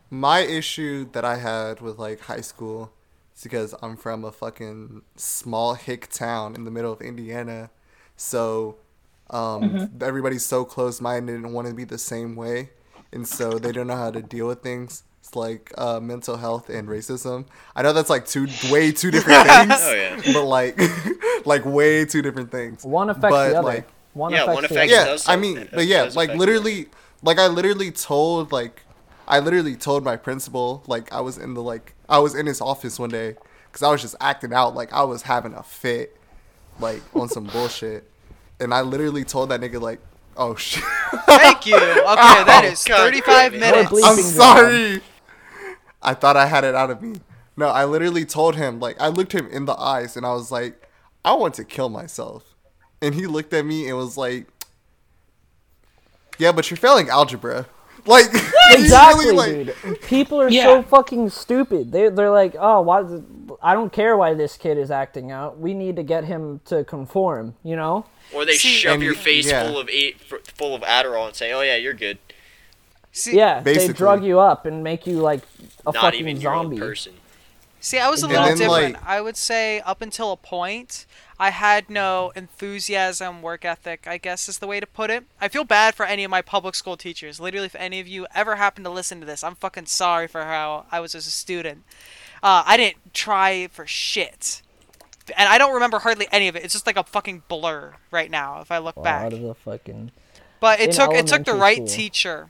My issue that I had with like high school is because I'm from a fucking small hick town in the middle of Indiana. So um, everybody's so close minded and want to be the same way. And so they don't know how to deal with things. It's like uh, mental health and racism. I know that's like two way two different [laughs] things. Oh, yeah. But like like way two different things. One affects But, the other. like, one Yeah, affects one the affects yeah, does I mean, but yeah, like affect literally, like I literally told like, I literally told my principal like I was in the like I was in his office one day because I was just acting out like I was having a fit, like on some bullshit, and I literally told that nigga like, oh [laughs] shit, Thank you. Okay, that oh, is God 35 damn minutes. I'm sorry. I thought I had it out of me. No, I literally told him like I looked him in the eyes and I was like, I want to kill myself. [laughs] and he looked at me and was like, "Yeah, but you're failing algebra." [laughs] [laughs] Like Exactly, really, like- dude. People are Yeah. so fucking stupid. They they're like, oh, why? Is it, I don't care why this kid is acting out. We need to get him to conform. You know? Or they See- shove your face yeah. full of eight, full of Adderall and say, "Oh yeah, you're good." See, Yeah, Basically. they drug you up and make you like a Not fucking even your own zombie. person. See, I was a And little then, different. like- I would say up until a point, I had no enthusiasm, work ethic, I guess is the way to put it. I feel bad for any of my public school teachers. Literally, if any of you ever happen to listen to this, I'm fucking sorry for how I was as a student. Uh, I didn't try for shit. And I don't remember hardly any of it. It's just like a fucking blur right now if I look Wow, back. out of the fucking But it in took it took the right school. teacher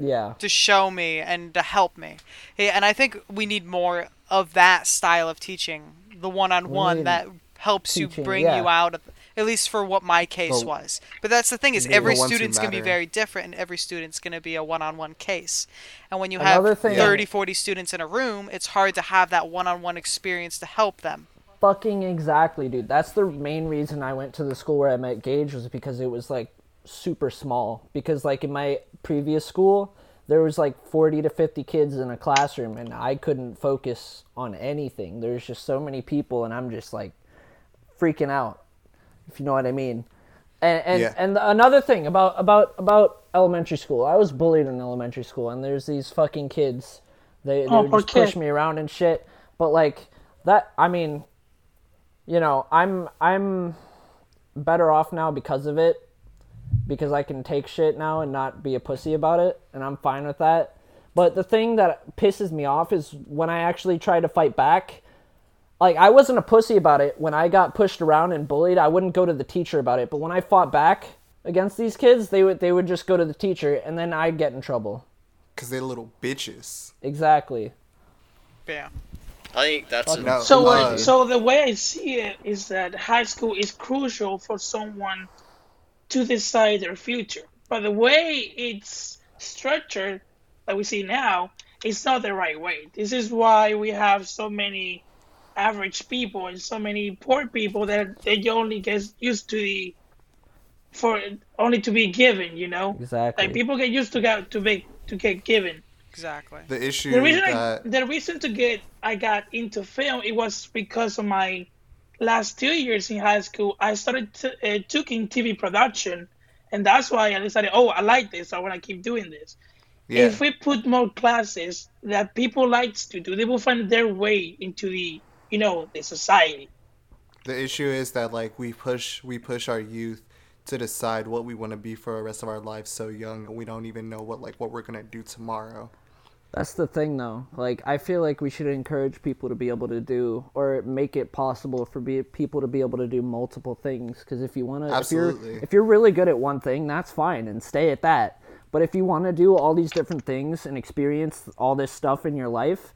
yeah. to show me and to help me. And I think we need more of that style of teaching, the one-on-one that helps you bring yeah. you out of at least for what my case was. But that's the thing is every student's going to be very different and every student's going to be a one-on-one case. And when you Another have thing- 30 40 students in a room, it's hard to have that one-on-one experience to help them. Fucking exactly, dude. That's the main reason I went to the school where I met Gage was because it was like super small. Because like in my previous school, there was like 40 to 50 kids in a classroom and I couldn't focus on anything. There's just so many people and I'm just like freaking out. If you know what I mean. And and, Yeah. and another thing about about about elementary school. I was bullied in elementary school and there's these fucking kids they, oh, they Oh, would poor just push me around and shit. But like that I mean you know, I'm I'm better off now because of it. Because I can take shit now and not be a pussy about it, and I'm fine with that. But the thing that pisses me off is when I actually try to fight back. Like I wasn't a pussy about it when I got pushed around and bullied. I wouldn't go to the teacher about it, but when I fought back against these kids, they would they would just go to the teacher, and then I'd get in trouble. Cause they're little bitches. Exactly. Yeah. I think that's a, No, So, uh, so the way I see it is that high school is crucial for someone to decide their future. But the way it's structured, that we see now, is not the right way. This is why we have so many average people and so many poor people that they only get used to the for only to be given. You know, Exactly. like people get used to get to be to get given. Exactly. the issue The reason I, the reason to get I got into film it was because of my last two years in high school. I started t- uh, taking TV production, and that's why I decided, oh, I like this. I want to keep doing this. yeah, If we put more classes that people like to do, they will find their way into the you know the society. the issue is that like we push we push our youth to decide what we want to be for the rest of our lives so young and we don't even know what like what we're gonna do tomorrow That's the thing, though. Like, I feel like we should encourage people to be able to do, or make it possible for be, people to be able to do multiple things. Because if you want to, if you're if you're really good at one thing, that's fine, and stay at that. But if you want to do all these different things and experience all this stuff in your life,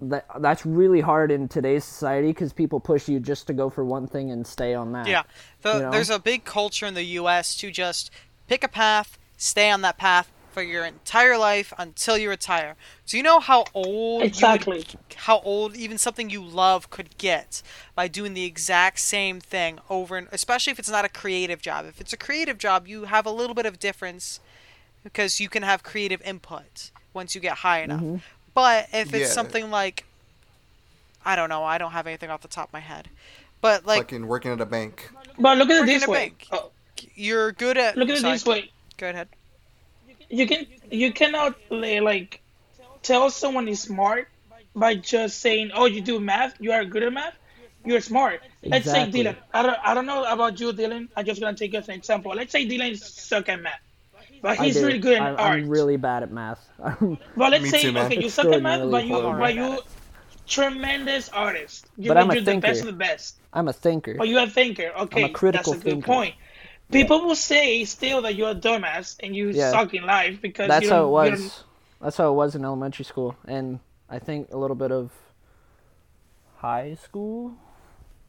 that that's really hard in today's society because people push you just to go for one thing and stay on that. Yeah, the, You know? there's a big culture in the U.S. to just pick a path, stay on that path for your entire life until you retire. Do you know how old Exactly. would, how old even something you love could get by doing the exact same thing over and especially if it's not a creative job. If it's a creative job, you have a little bit of difference because you can have creative input once you get high enough. Mm-hmm. But if it's Yeah. something like I don't know, I don't have anything off the top of my head. But like fucking working at a bank But look at it this way. bank. Oh, you're good at look at it sorry, this way. Go ahead. You can you cannot like tell someone is smart by just saying oh you do math you are good at math you're smart let's say dylan I don't, I don't know about you dylan i'm just gonna take you as an example let's say dylan suck at math but he's really good at I'm, art I'm really bad at math. [laughs] but let's Me say too, man. okay you suck at math but you but you tremendous artist you, But I'm a you're the thinker. best of the best I'm a thinker. Oh, you're a thinker okay critical that's a good thinker. point people will say still that you're a dumbass and you Yeah. suck in life because That's you how don't, it you don't- was. That's how it was in elementary school, and I think a little bit of high school,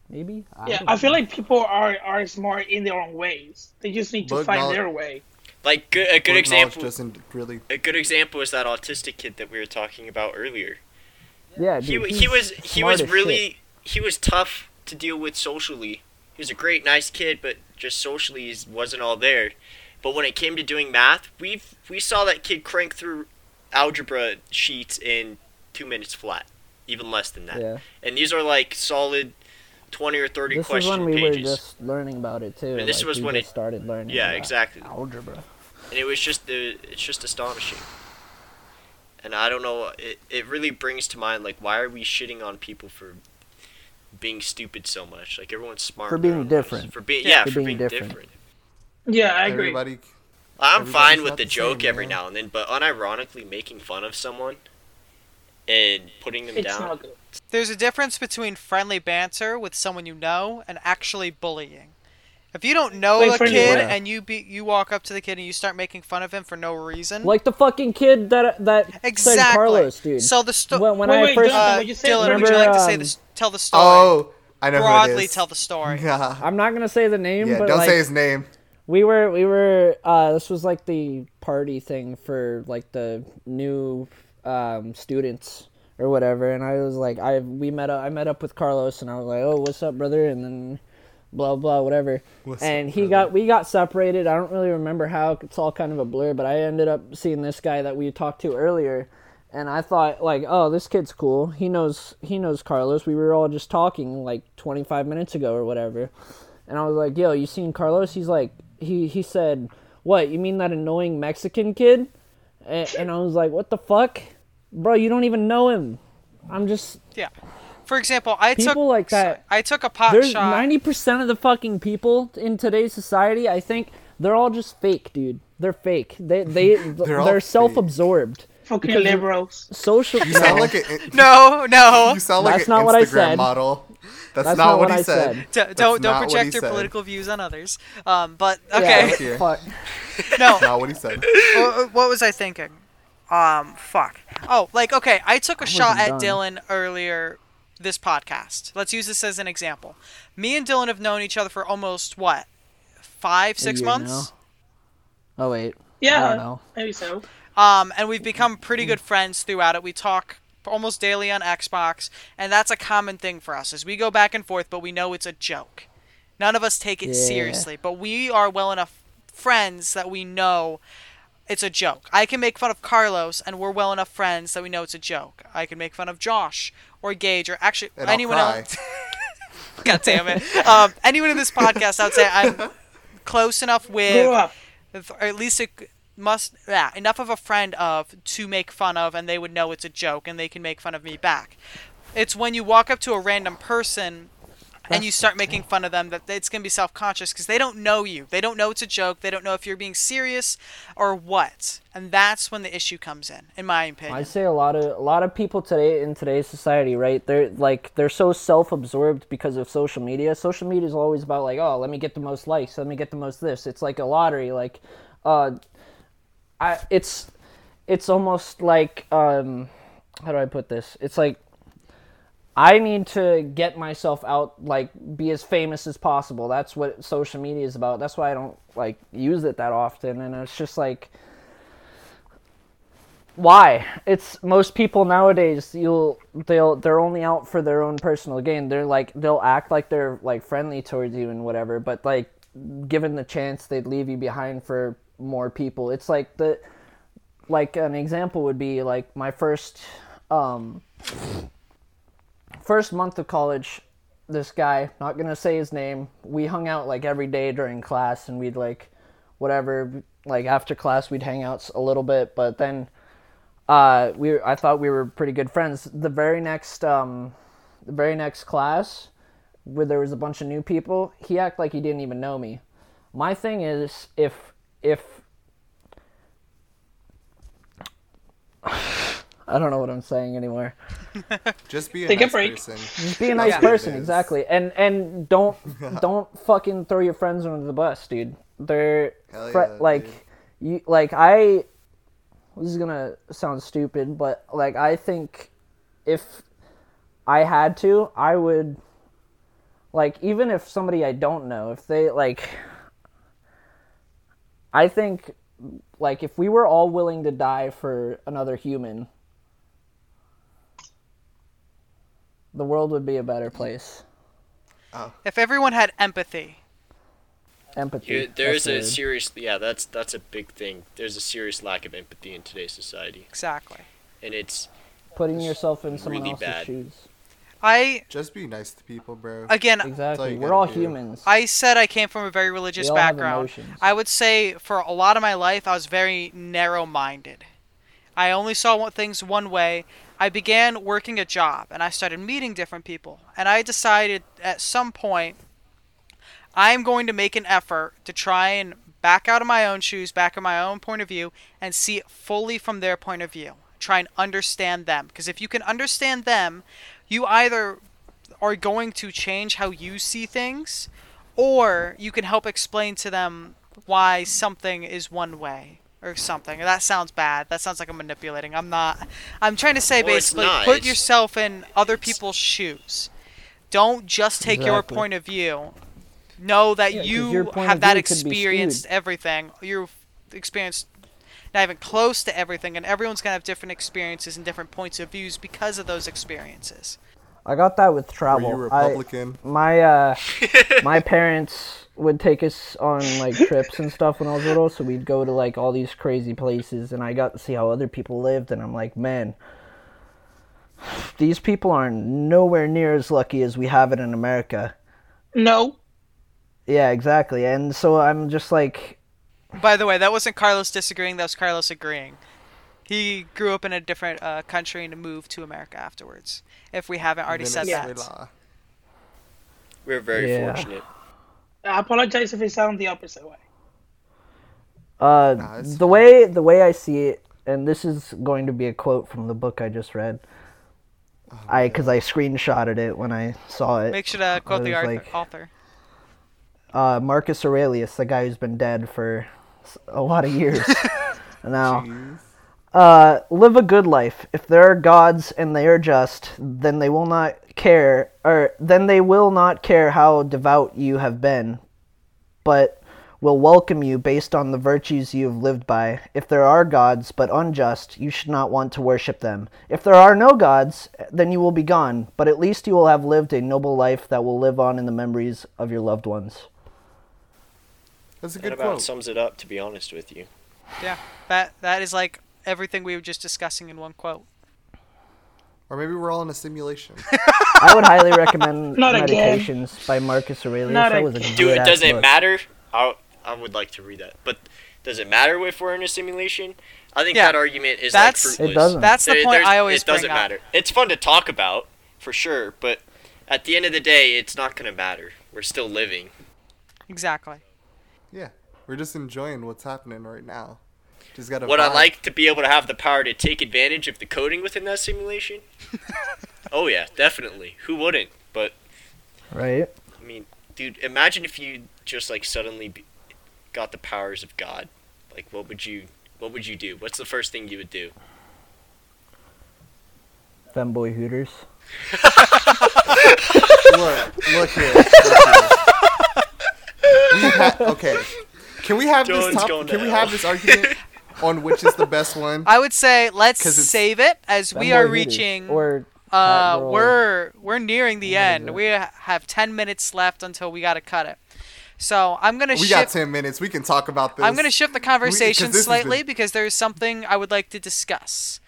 maybe. Yeah, I feel know. like people are are smart in their own ways. They just need to Book find knowledge- their way. like good, a good Word knowledge example. doesn't really A good example is that autistic kid that we were talking about earlier. yeah, He dude, he he's was he was really shit. he was tough to deal with socially he was a great, nice kid, but just socially wasn't all there. But when it came to doing math, we we saw that kid crank through algebra sheets in two minutes flat, even less than that. Yeah. And these are like solid twenty or thirty This is when we pages. were just learning about it too. And this like, was when it- started learning. Yeah, exactly. Algebra. and it was just uh, it's just astonishing and i don't know it, it really brings to mind like why are we shitting on people for being stupid so much like everyone's smart For being their own different. for being Yeah. yeah, For for, being being, different. different, Yeah, I agree. Everybody. i'm fine with the the joke same, every man. now and then but unironically making fun of someone and putting them It's down not good. There's a difference between friendly banter with someone you know and actually bullying. If you don't know Like a friendly kid banter. and you be you walk up to the kid and you start making fun of him for no reason, Like the fucking kid that that exactly. said Carlos, dude. So the story. when when Wait, I wait, first, Jonathan, uh, what you say? Dylan, would Remember, you like to say um, this? Tell the story. Oh, I know who it broadly is. tell the story. [laughs] Yeah. I'm not gonna say the name, Yeah. but Don't like, say his name. we were we were uh this was like the party thing for like the new um students or whatever and i was like i we met up i met up with carlos and i was like oh what's up brother and then blah blah whatever What's and up, he brother? got we got separated i don't really remember how it's all kind of a blur but i ended up seeing this guy that we talked to earlier and i thought like oh this kid's cool he knows he knows carlos we were all just talking like 25 minutes ago or whatever and I was like, "Yo, you seen Carlos?" He's like, he he said, "What? You mean that annoying Mexican kid?" And, and I was like, "What the fuck, bro? You don't even know him." I'm just Yeah. For example, I People took like that- I took a pot there's shot. ninety percent of the fucking people in today's society. I think they're all just fake, dude. They're fake. They they [laughs] they're, all fake. self-absorbed. Fucking Because- liberals. Social. You sound no, like a. [laughs] no, no. You sound like That's an not Instagram what I said. model. That's, That's not, not what what he I said. said. Don't don't not what he project your said. political views on others. Um, but yeah, okay, Here. fuck. [laughs] no. Not what he said. what, what was I thinking? Um, fuck. Oh, like okay, I took a shot at done. Dylan earlier this podcast. Let's use this as an example. Me and Dylan have known each other for almost what, five, six year months. Oh wait. I Yeah, don't know. maybe so. Um, and we've become pretty good friends throughout it. We talk almost daily on Xbox, and that's a common thing for us. Is we go back and forth, but we know it's a joke. None of us take it Yeah. seriously, but we are well enough friends that we know it's a joke. I can make fun of Carlos, and we're well enough friends that we know it's a joke. I can make fun of Josh or Gage or actually And I'll anyone cry. else. [laughs] God damn it! Um, anyone in this podcast, I would say I'm close enough with Grow up. if- or at least it must yeah enough of a friend of to make fun of and they would know it's a joke and they can make fun of me back it's when you walk up to a random person and you start making fun of them that it's going to be self-conscious because they don't know you they don't know it's a joke they don't know if you're being serious or what and that's when the issue comes in in my opinion I'd say a lot of a lot of people today in today's society, right? They're like they're so self-absorbed because of social media. Social media is always about like, oh, let me get the most likes, let me get the most this. It's like a lottery. Like, uh, I it's it's almost like um, how do I put this? It's like I need to get myself out, like be as famous as possible. That's what social media is about. That's why I don't like use it that often, and it's just like why it's most people nowadays you'll they'll they're only out for their own personal gain they're like they'll act like they're like friendly towards you and whatever but like given the chance they'd leave you behind for more people it's like the like an example would be like my first um first month of college this guy not gonna say his name we hung out like every day during class and we'd like whatever like after class we'd hang out a little bit but then uh, we I thought we were pretty good friends. The very next um, the very next class, where there was a bunch of new people, he acted like he didn't even know me. My thing is if if I don't know what I'm saying anymore. [laughs] Just be a Take a nice break. person. Just be a nice Yeah. person, exactly. And and don't [laughs] don't fucking throw your friends under the bus, dude. They're Hell fri- yeah, like dude. you like I this is gonna sound stupid, but like I think if I had to, I would like even if somebody I don't know, if they like I think like if we were all willing to die for another human, the world would be a better place. Oh. If everyone had empathy, Empathy. Yeah, there's that's a the word. serious yeah that's that's a big thing. There's a serious lack of empathy in today's society, exactly. and it's putting yourself in someone really else's bad. shoes. I Just be nice to people, bro. again, Exactly. We're all do. humans. I said I came from a very religious We all background. emotions. I would say for a lot of my life, I was very narrow minded. I only saw things one way. I began working a job and I started meeting different people. And I decided at some point, I'm going to make an effort to try and back out of my own shoes, back in my own point of view, and see it fully from their point of view. Try and understand them. Because if you can understand them, you either are going to change how you see things, or you can help explain to them why something is one way or something. That sounds bad. That sounds like I'm manipulating. I'm not. I'm trying to say Well, basically put yourself in other people's shoes. Don't just take your point of view. Know that Yeah, 'cause you have that view could be experienced everything. You've experienced not even close to everything, and everyone's gonna have different experiences and different points of views because of those experiences. I got that with Were travel. you I, Republican? my uh, [laughs] my parents would take us on like [laughs] trips and stuff when I was little, so we'd go to like all these crazy places, and I got to see how other people lived, and I'm like, man, these people are nowhere near as lucky as we have it in America. No. Yeah, exactly, and so I'm just like, By the way, that wasn't Carlos disagreeing. That was Carlos agreeing. He grew up in a different uh, country and moved to America afterwards. If we haven't already said that. We're very Yeah. fortunate. I apologize if it sounds the opposite way. uh, Nah, it's the way the way I see it, and this is going to be a quote from the book I just read. Oh, I because I screenshotted it when I saw it. Make sure to quote the was author. like- author. uh, Marcus Aurelius, the guy who's been dead for a lot of years [laughs] now. Jeez. Uh, live a good life. If there are gods and they are just, then they will not care, or then they will not care how devout you have been, but will welcome you based on the virtues you have lived by. If there are gods but unjust, you should not want to worship them. If there are no gods, then you will be gone, but at least you will have lived a noble life that will live on in the memories of your loved ones. That's a That good about quote. sums it up. To be honest with you, Yeah, that that is like everything we were just discussing in one quote. Or maybe we're all in a simulation. [laughs] I would highly recommend [laughs] Not again. Meditations by Marcus Aurelius. Not that was a dude, good does ass it book. matter? I I would like to read that, but does it matter if we're in a simulation? I think Yeah, that argument is that's- like It doesn't. That's the There- point I always It doesn't bring up. matter. It's fun to talk about for sure, but at the end of the day, it's not gonna matter. We're still living. Exactly. yeah, we're just enjoying what's happening right now. Just gotta. Would I like to be able to have the power to take advantage of the coding within that simulation? [laughs] oh yeah, definitely. Who wouldn't? But Right? I mean, dude, imagine if you just like suddenly be, got the powers of God. Like, what would you, what would you do? What's the first thing you would do? Femboy Hooters. [laughs] Look, look here. Look here. We ha- okay. Can we have Jones this top- Can we hell. have this argument [laughs] on which is the best one? I would say let's save it as we are reaching. Or uh, we're we're nearing the end. We have ten minutes left until we gotta cut it. So I'm gonna We got shift. ten minutes. We can talk about this. I'm gonna shift the conversation this has slightly been- because there's something I would like to discuss.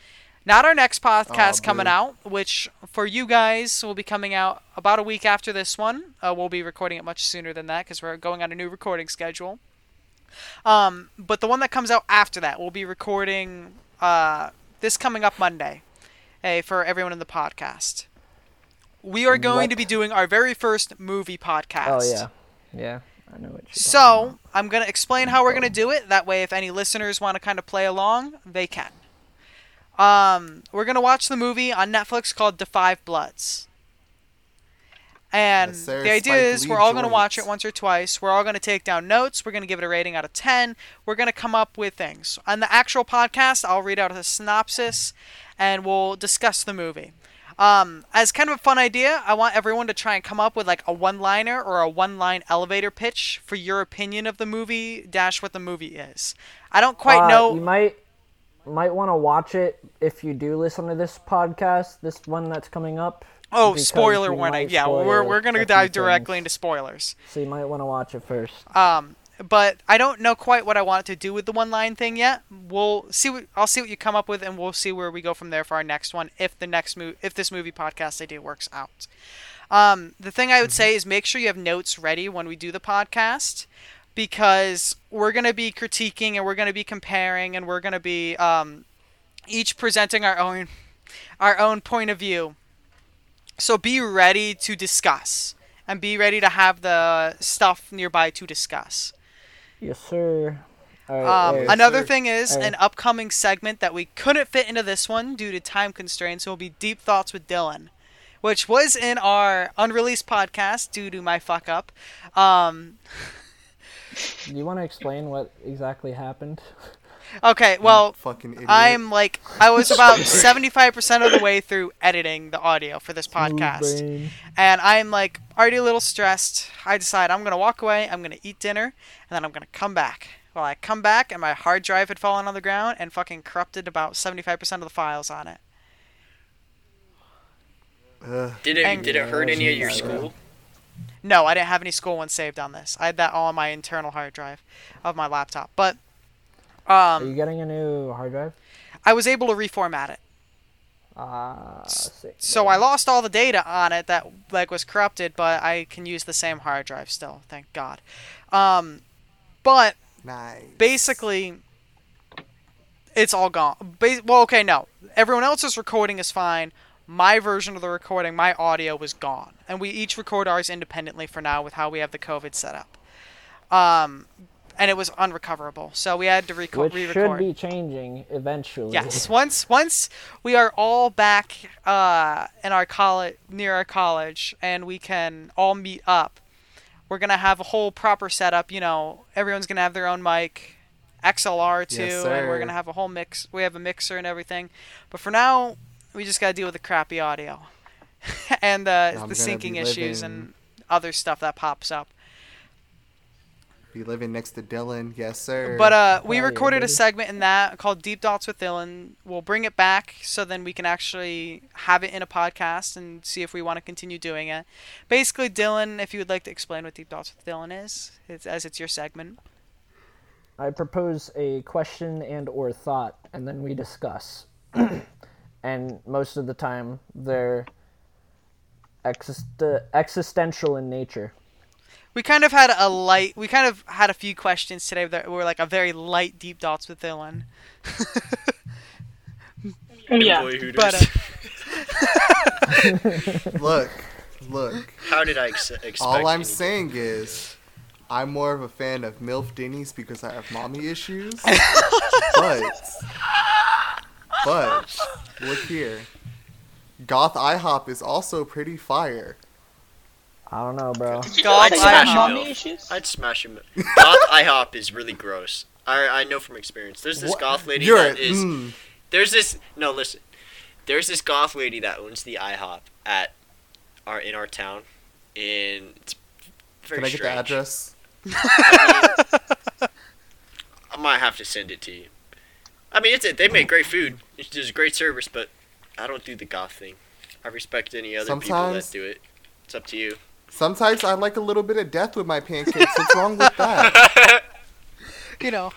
Not our next podcast Oh, coming boo. out, which for you guys will be coming out about a week after this one. Uh, we'll be recording it much sooner than that because we're going on a new recording schedule. Um, but the one that comes out after that, we'll be recording uh, this coming up Monday. Hey, for everyone in the podcast, we are going to be doing our very first movie podcast. Oh yeah, yeah. I know what So I'm gonna explain how we're gonna do it. That way, if any listeners want to kind of play along, they can. Um, we're gonna watch the movie on Netflix called The Five Bloods. And Yes, sir. the idea Spike is Lee we're all gonna watch it once or twice. We're all gonna take down notes. We're gonna give it a rating out of ten. We're gonna come up with things. On the actual podcast, I'll read out a synopsis, and we'll discuss the movie. Um, as kind of a fun idea, I want everyone to try and come up with like a one-liner or a one-line elevator pitch for your opinion of the movie dash what the movie is. I don't quite Uh, know. You might might want to watch it if you do listen to this podcast. This one that's coming up. Oh, spoiler warning. Yeah, spoil we're we're gonna dive directly into spoilers. So you might want to watch it first. Um, but I don't know quite what I want to do with the one line thing yet. We'll see. What, I'll see what you come up with, and we'll see where we go from there for our next one. If the next move, if this movie podcast idea works out. Um, the thing I would say is make sure you have notes ready when we do the podcast, because we're gonna be critiquing and we're gonna be comparing and we're gonna be um, each presenting our own our own point of view. So be ready to discuss and be ready to have the stuff nearby to discuss. Yes, sir. Right, Um, another sir. thing is Hey. an upcoming segment that we couldn't fit into this one due to time constraints will be Deep Thoughts with Dylan, which was in our unreleased podcast due to my fuck up. Um, do you want to explain what exactly happened? [laughs] okay, well, Fucking idiot. I'm like, I was [laughs] about 75% of the way through editing the audio for this podcast. And I'm like already a little stressed. I decide I'm gonna walk away. I'm gonna eat dinner, and then I'm gonna come back. Well, I come back, and my hard drive had fallen on the ground and fucking corrupted about 75% of the files on it. Ugh. Did it And- did it hurt any of your school? No, I didn't have any school ones saved on this. I had that all on my internal hard drive of my laptop. But Are you um, getting a new hard drive? I was able to reformat it. Ah, sick, So. I lost all the data on it that like was corrupted, but I can use the same hard drive still. Thank God. Um, but Nice. basically it's all gone ba- well okay no everyone else's recording is fine my version of the recording my audio was gone and we each record ours independently for now with how we have the covid set up um and it was unrecoverable. So we had to reco- which re-record. should be changing eventually. yes. [laughs] Once once we are all back uh in our college near our college and we can all meet up we're gonna have a whole proper setup you know everyone's gonna have their own mic xlr too Yes, and we're gonna have a whole mix we have a mixer and everything. But for now we just gotta deal with the crappy audio [laughs] and uh, I'm the syncing issues living- and other stuff that pops up Be living next to Dylan, yes sir. But uh, we Hell yeah, recorded a segment in that called Deep Dots with Dylan. We'll bring it back so then we can actually have it in a podcast and see if we want to continue doing it. Basically, Dylan, if you would like to explain what Deep Dots with Dylan is, it's, as it's your segment. I propose a question and or thought, and then we discuss. [clears throat] and most of the time, they're exist- existential in nature. We kind of had a light. We kind of had a few questions today that were like a very light Deep Dots with Dylan. Yeah. But uh, [laughs] look, look. How did I ex- expect? All I'm any- saying is, I'm more of a fan of MILF Denny's because I have mommy issues. [laughs] but, but, look here. Goth IHOP is also pretty fire. I don't know, bro. Did God, I have know. mommy issues? I'd smash him. Goth [laughs] IHOP is really gross. I I know from experience. There's this What? goth lady You're, that is. mm, There's this no listen. There's this goth lady that owns the IHOP at our in our town, and it's very can I get the address? [laughs] I might have to send it to you. I mean, it's a, they make great food. It's just great service, but I don't do the goth thing. I respect any other people that do it. It's up to you. Sometimes I like a little bit of death with my pancakes. What's wrong with that? [laughs] you know,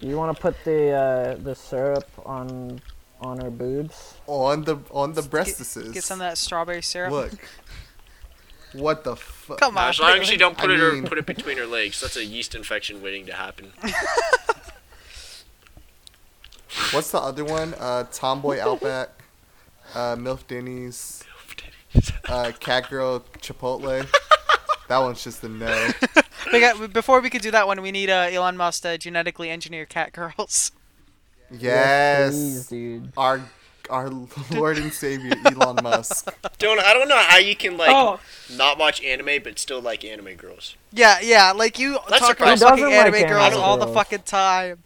You want to put the uh, the syrup on on her boobs? On the on the breastises. get some of that strawberry syrup. Look. What the fuck? Come on. as long as Dylan. you don't put I it mean- or put it between her legs, that's a yeast infection waiting to happen. What's the other one? Uh, Tomboy Outback, uh, MILF Denny's, uh, Catgirl Chipotle. [laughs] That one's just a no. We got, before we could do that one, we need uh, Elon Musk to genetically engineer cat girls. [laughs] Yes, please, dude. our our Lord and Savior Elon Musk. [laughs] Don't I don't know how you can like oh, not watch anime but still like anime girls. Yeah, yeah, like you That's talk about fucking Who doesn't anime like girls all the fucking time.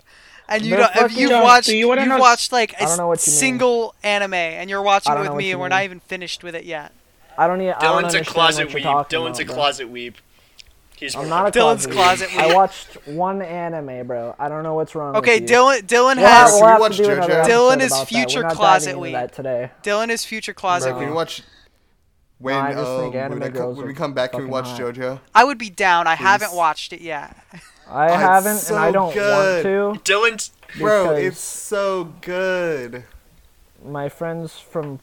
And you don't, if you've Yo, watched, do you you've know- watched like a I don't know what you mean. single anime, and you're watching it with me, and we're mean. not even finished with it yet. I don't. e- I don't Dylan's a closet what you're weeb. talking Dylan's a about, bro. closet weeb. He's I'm not a Dylan's closet. closet weeb. I watched one anime, bro. I don't know what's wrong. Okay, with you. Dylan, Dylan We'll has have, we'll have watch to do JoJo? Dylan is about that. future closet diving into weeb. that today. Dylan is future closet. Bro, can you weeb. watch? When, I just um, when, I co- when we come back, can we watch hot. JoJo? I would be down. I haven't watched it yet. [laughs] I Oh, haven't, so and I don't good. want Dylan's Bro, it's so good. My friends from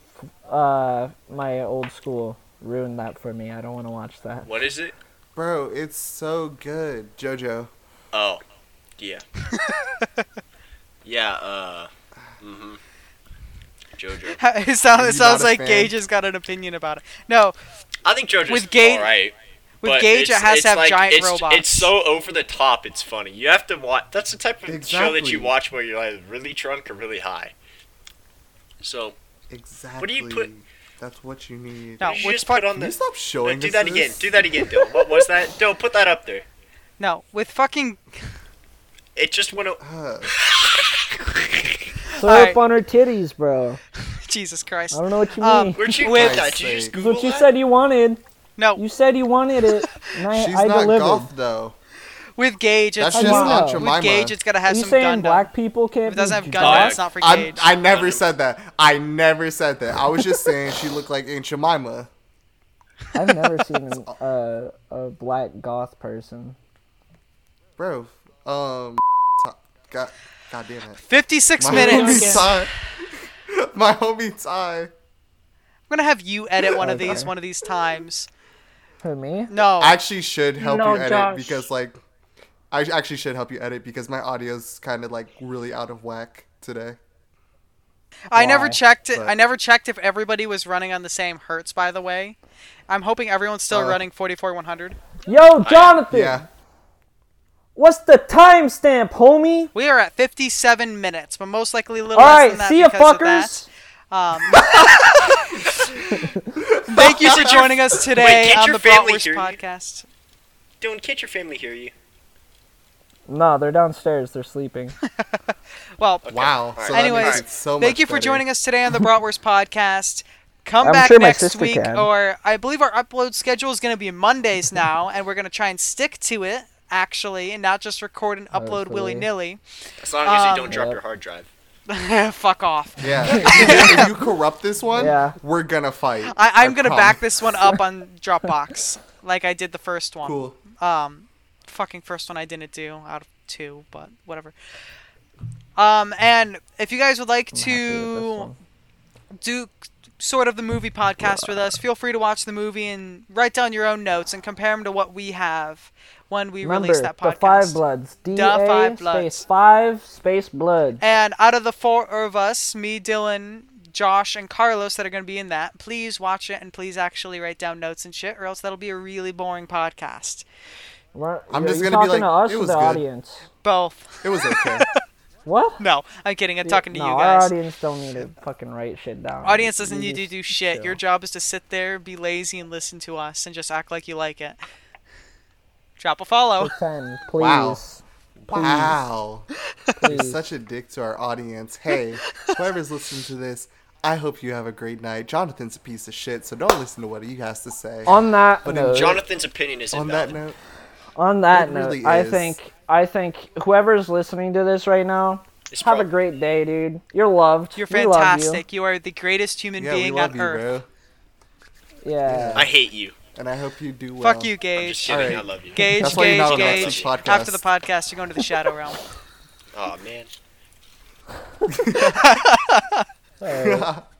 uh my old school ruined that for me. I don't want to watch that. what is it? Bro, it's so good. JoJo. Oh, yeah. [laughs] yeah. Uh. Mhm. JoJo. it sounds, it sounds like? Gage has got an opinion about it. No, I think JoJo's With Gage- alright. With but Gage, it it's- has to have like- giant it's, robots. It's so over the top. It's funny. You have to watch. That's the type of show that you watch where you're like really drunk or really high. So Exactly. What do you put- That's what you need. No, you which just part- put on Can the. you stop showing do us that again. Do that again, Dylan. What was that? [laughs] Dylan, put that up there. no, with fucking It just went. o- Uh, [laughs] Surf Alright. on her titties, bro. [laughs] Jesus Christ. I don't know what you Um, mean. Where'd you With- get that? Did you just That's That's what you that? said you wanted. No, You said you wanted it, [laughs] and I, she's I not delivered. goth though. with Gage, it's That's just do you Aunt know? with Gage, it's gotta Are have you some saying Gundam. black people can't it doesn't have be Gundam, Black. it's not for I, Gage. I never Gundam. said that. I never said that. I was just saying she looked like Aunt Jemima. I've never seen a, a black goth person. Bro, um, God, God damn it. 56 My minutes. homie Ty. My homie Ty. I'm gonna have you edit one of these one of these times. Who me? No, I actually should help No, you edit Josh. because like I actually should help you edit because my audio's kind of like really out of whack today. I never checked it. But- I never checked if everybody was running on the same hertz. By the way, I'm hoping everyone's still Uh, running 44100. Yo, Jonathan. Yeah. What's the timestamp, homie? We are at 57 minutes, but most likely a little All less right, than that see ya, because of that. fuckers. Um, [laughs] thank you for joining us today can't on the family Bratwurst hear you? podcast. Dylan, can't your family hear you? No, they're downstairs. They're sleeping. [laughs] Well, Wow. Alright. So Anyways, makes it so thank you for better. joining us today on the [laughs] Bratwurst podcast. Come I'm back sure next week, can. or I believe our upload schedule is going to be Mondays now, and we're going to try and stick to it actually, and not just record and upload willy nilly. As long as Um, you don't drop Yep. your hard drive. [laughs] Fuck off. Yeah. [laughs] if, you, corrupt this one, Yeah. we're gonna fight. I, I'm gonna promise. back this one up on [laughs] Dropbox, like I did the first one. Cool. Um, fucking first one I didn't do out of two, but whatever. Um, and if you guys would like I'm happy with this to do sort of the movie podcast with us, feel free to watch the movie and write down your own notes and compare them to what we have when we Remember, release that the. Five Bloods. D Five A Bloods. space five space blood. And out of the four of us, me, Dylan, Josh, and Carlos that are going to be in that, please watch it and please actually write down notes and shit, or else that'll be a really boring podcast. We're- I'm are just gonna be talking like, to us it was the good. audience. Both. It was okay. [laughs] What? No, I'm kidding. I'm talking to no, you our guys. audience don't need to fucking write shit down. Audience doesn't You need to do shit. Your job is to sit there, be lazy, and listen to us, and just act like you like it. Drop a follow. Pretend, please. Wow. Please. wow. You're Please. such a dick to our audience. Hey, whoever's listening to this, I hope you have a great night. Jonathan's a piece of shit, so don't listen to what he has to say. On that But in note, Jonathan's opinion is On invalid. that note, on that note, really I is. think I think whoever's listening to this right now, It's have a great day, dude. You're loved. You're We love you. fantastic. You. are the greatest human yeah, we being love on you, earth. bro. Yeah. I hate you. And I hope you do well. Fuck you, I'm just Gage. kidding. Alright. I love you. Gage, That's why you're Gage, not Gage. this podcast. After the podcast, you're going to the Shadow [laughs] Realm. Oh man. [laughs] Alright. [laughs]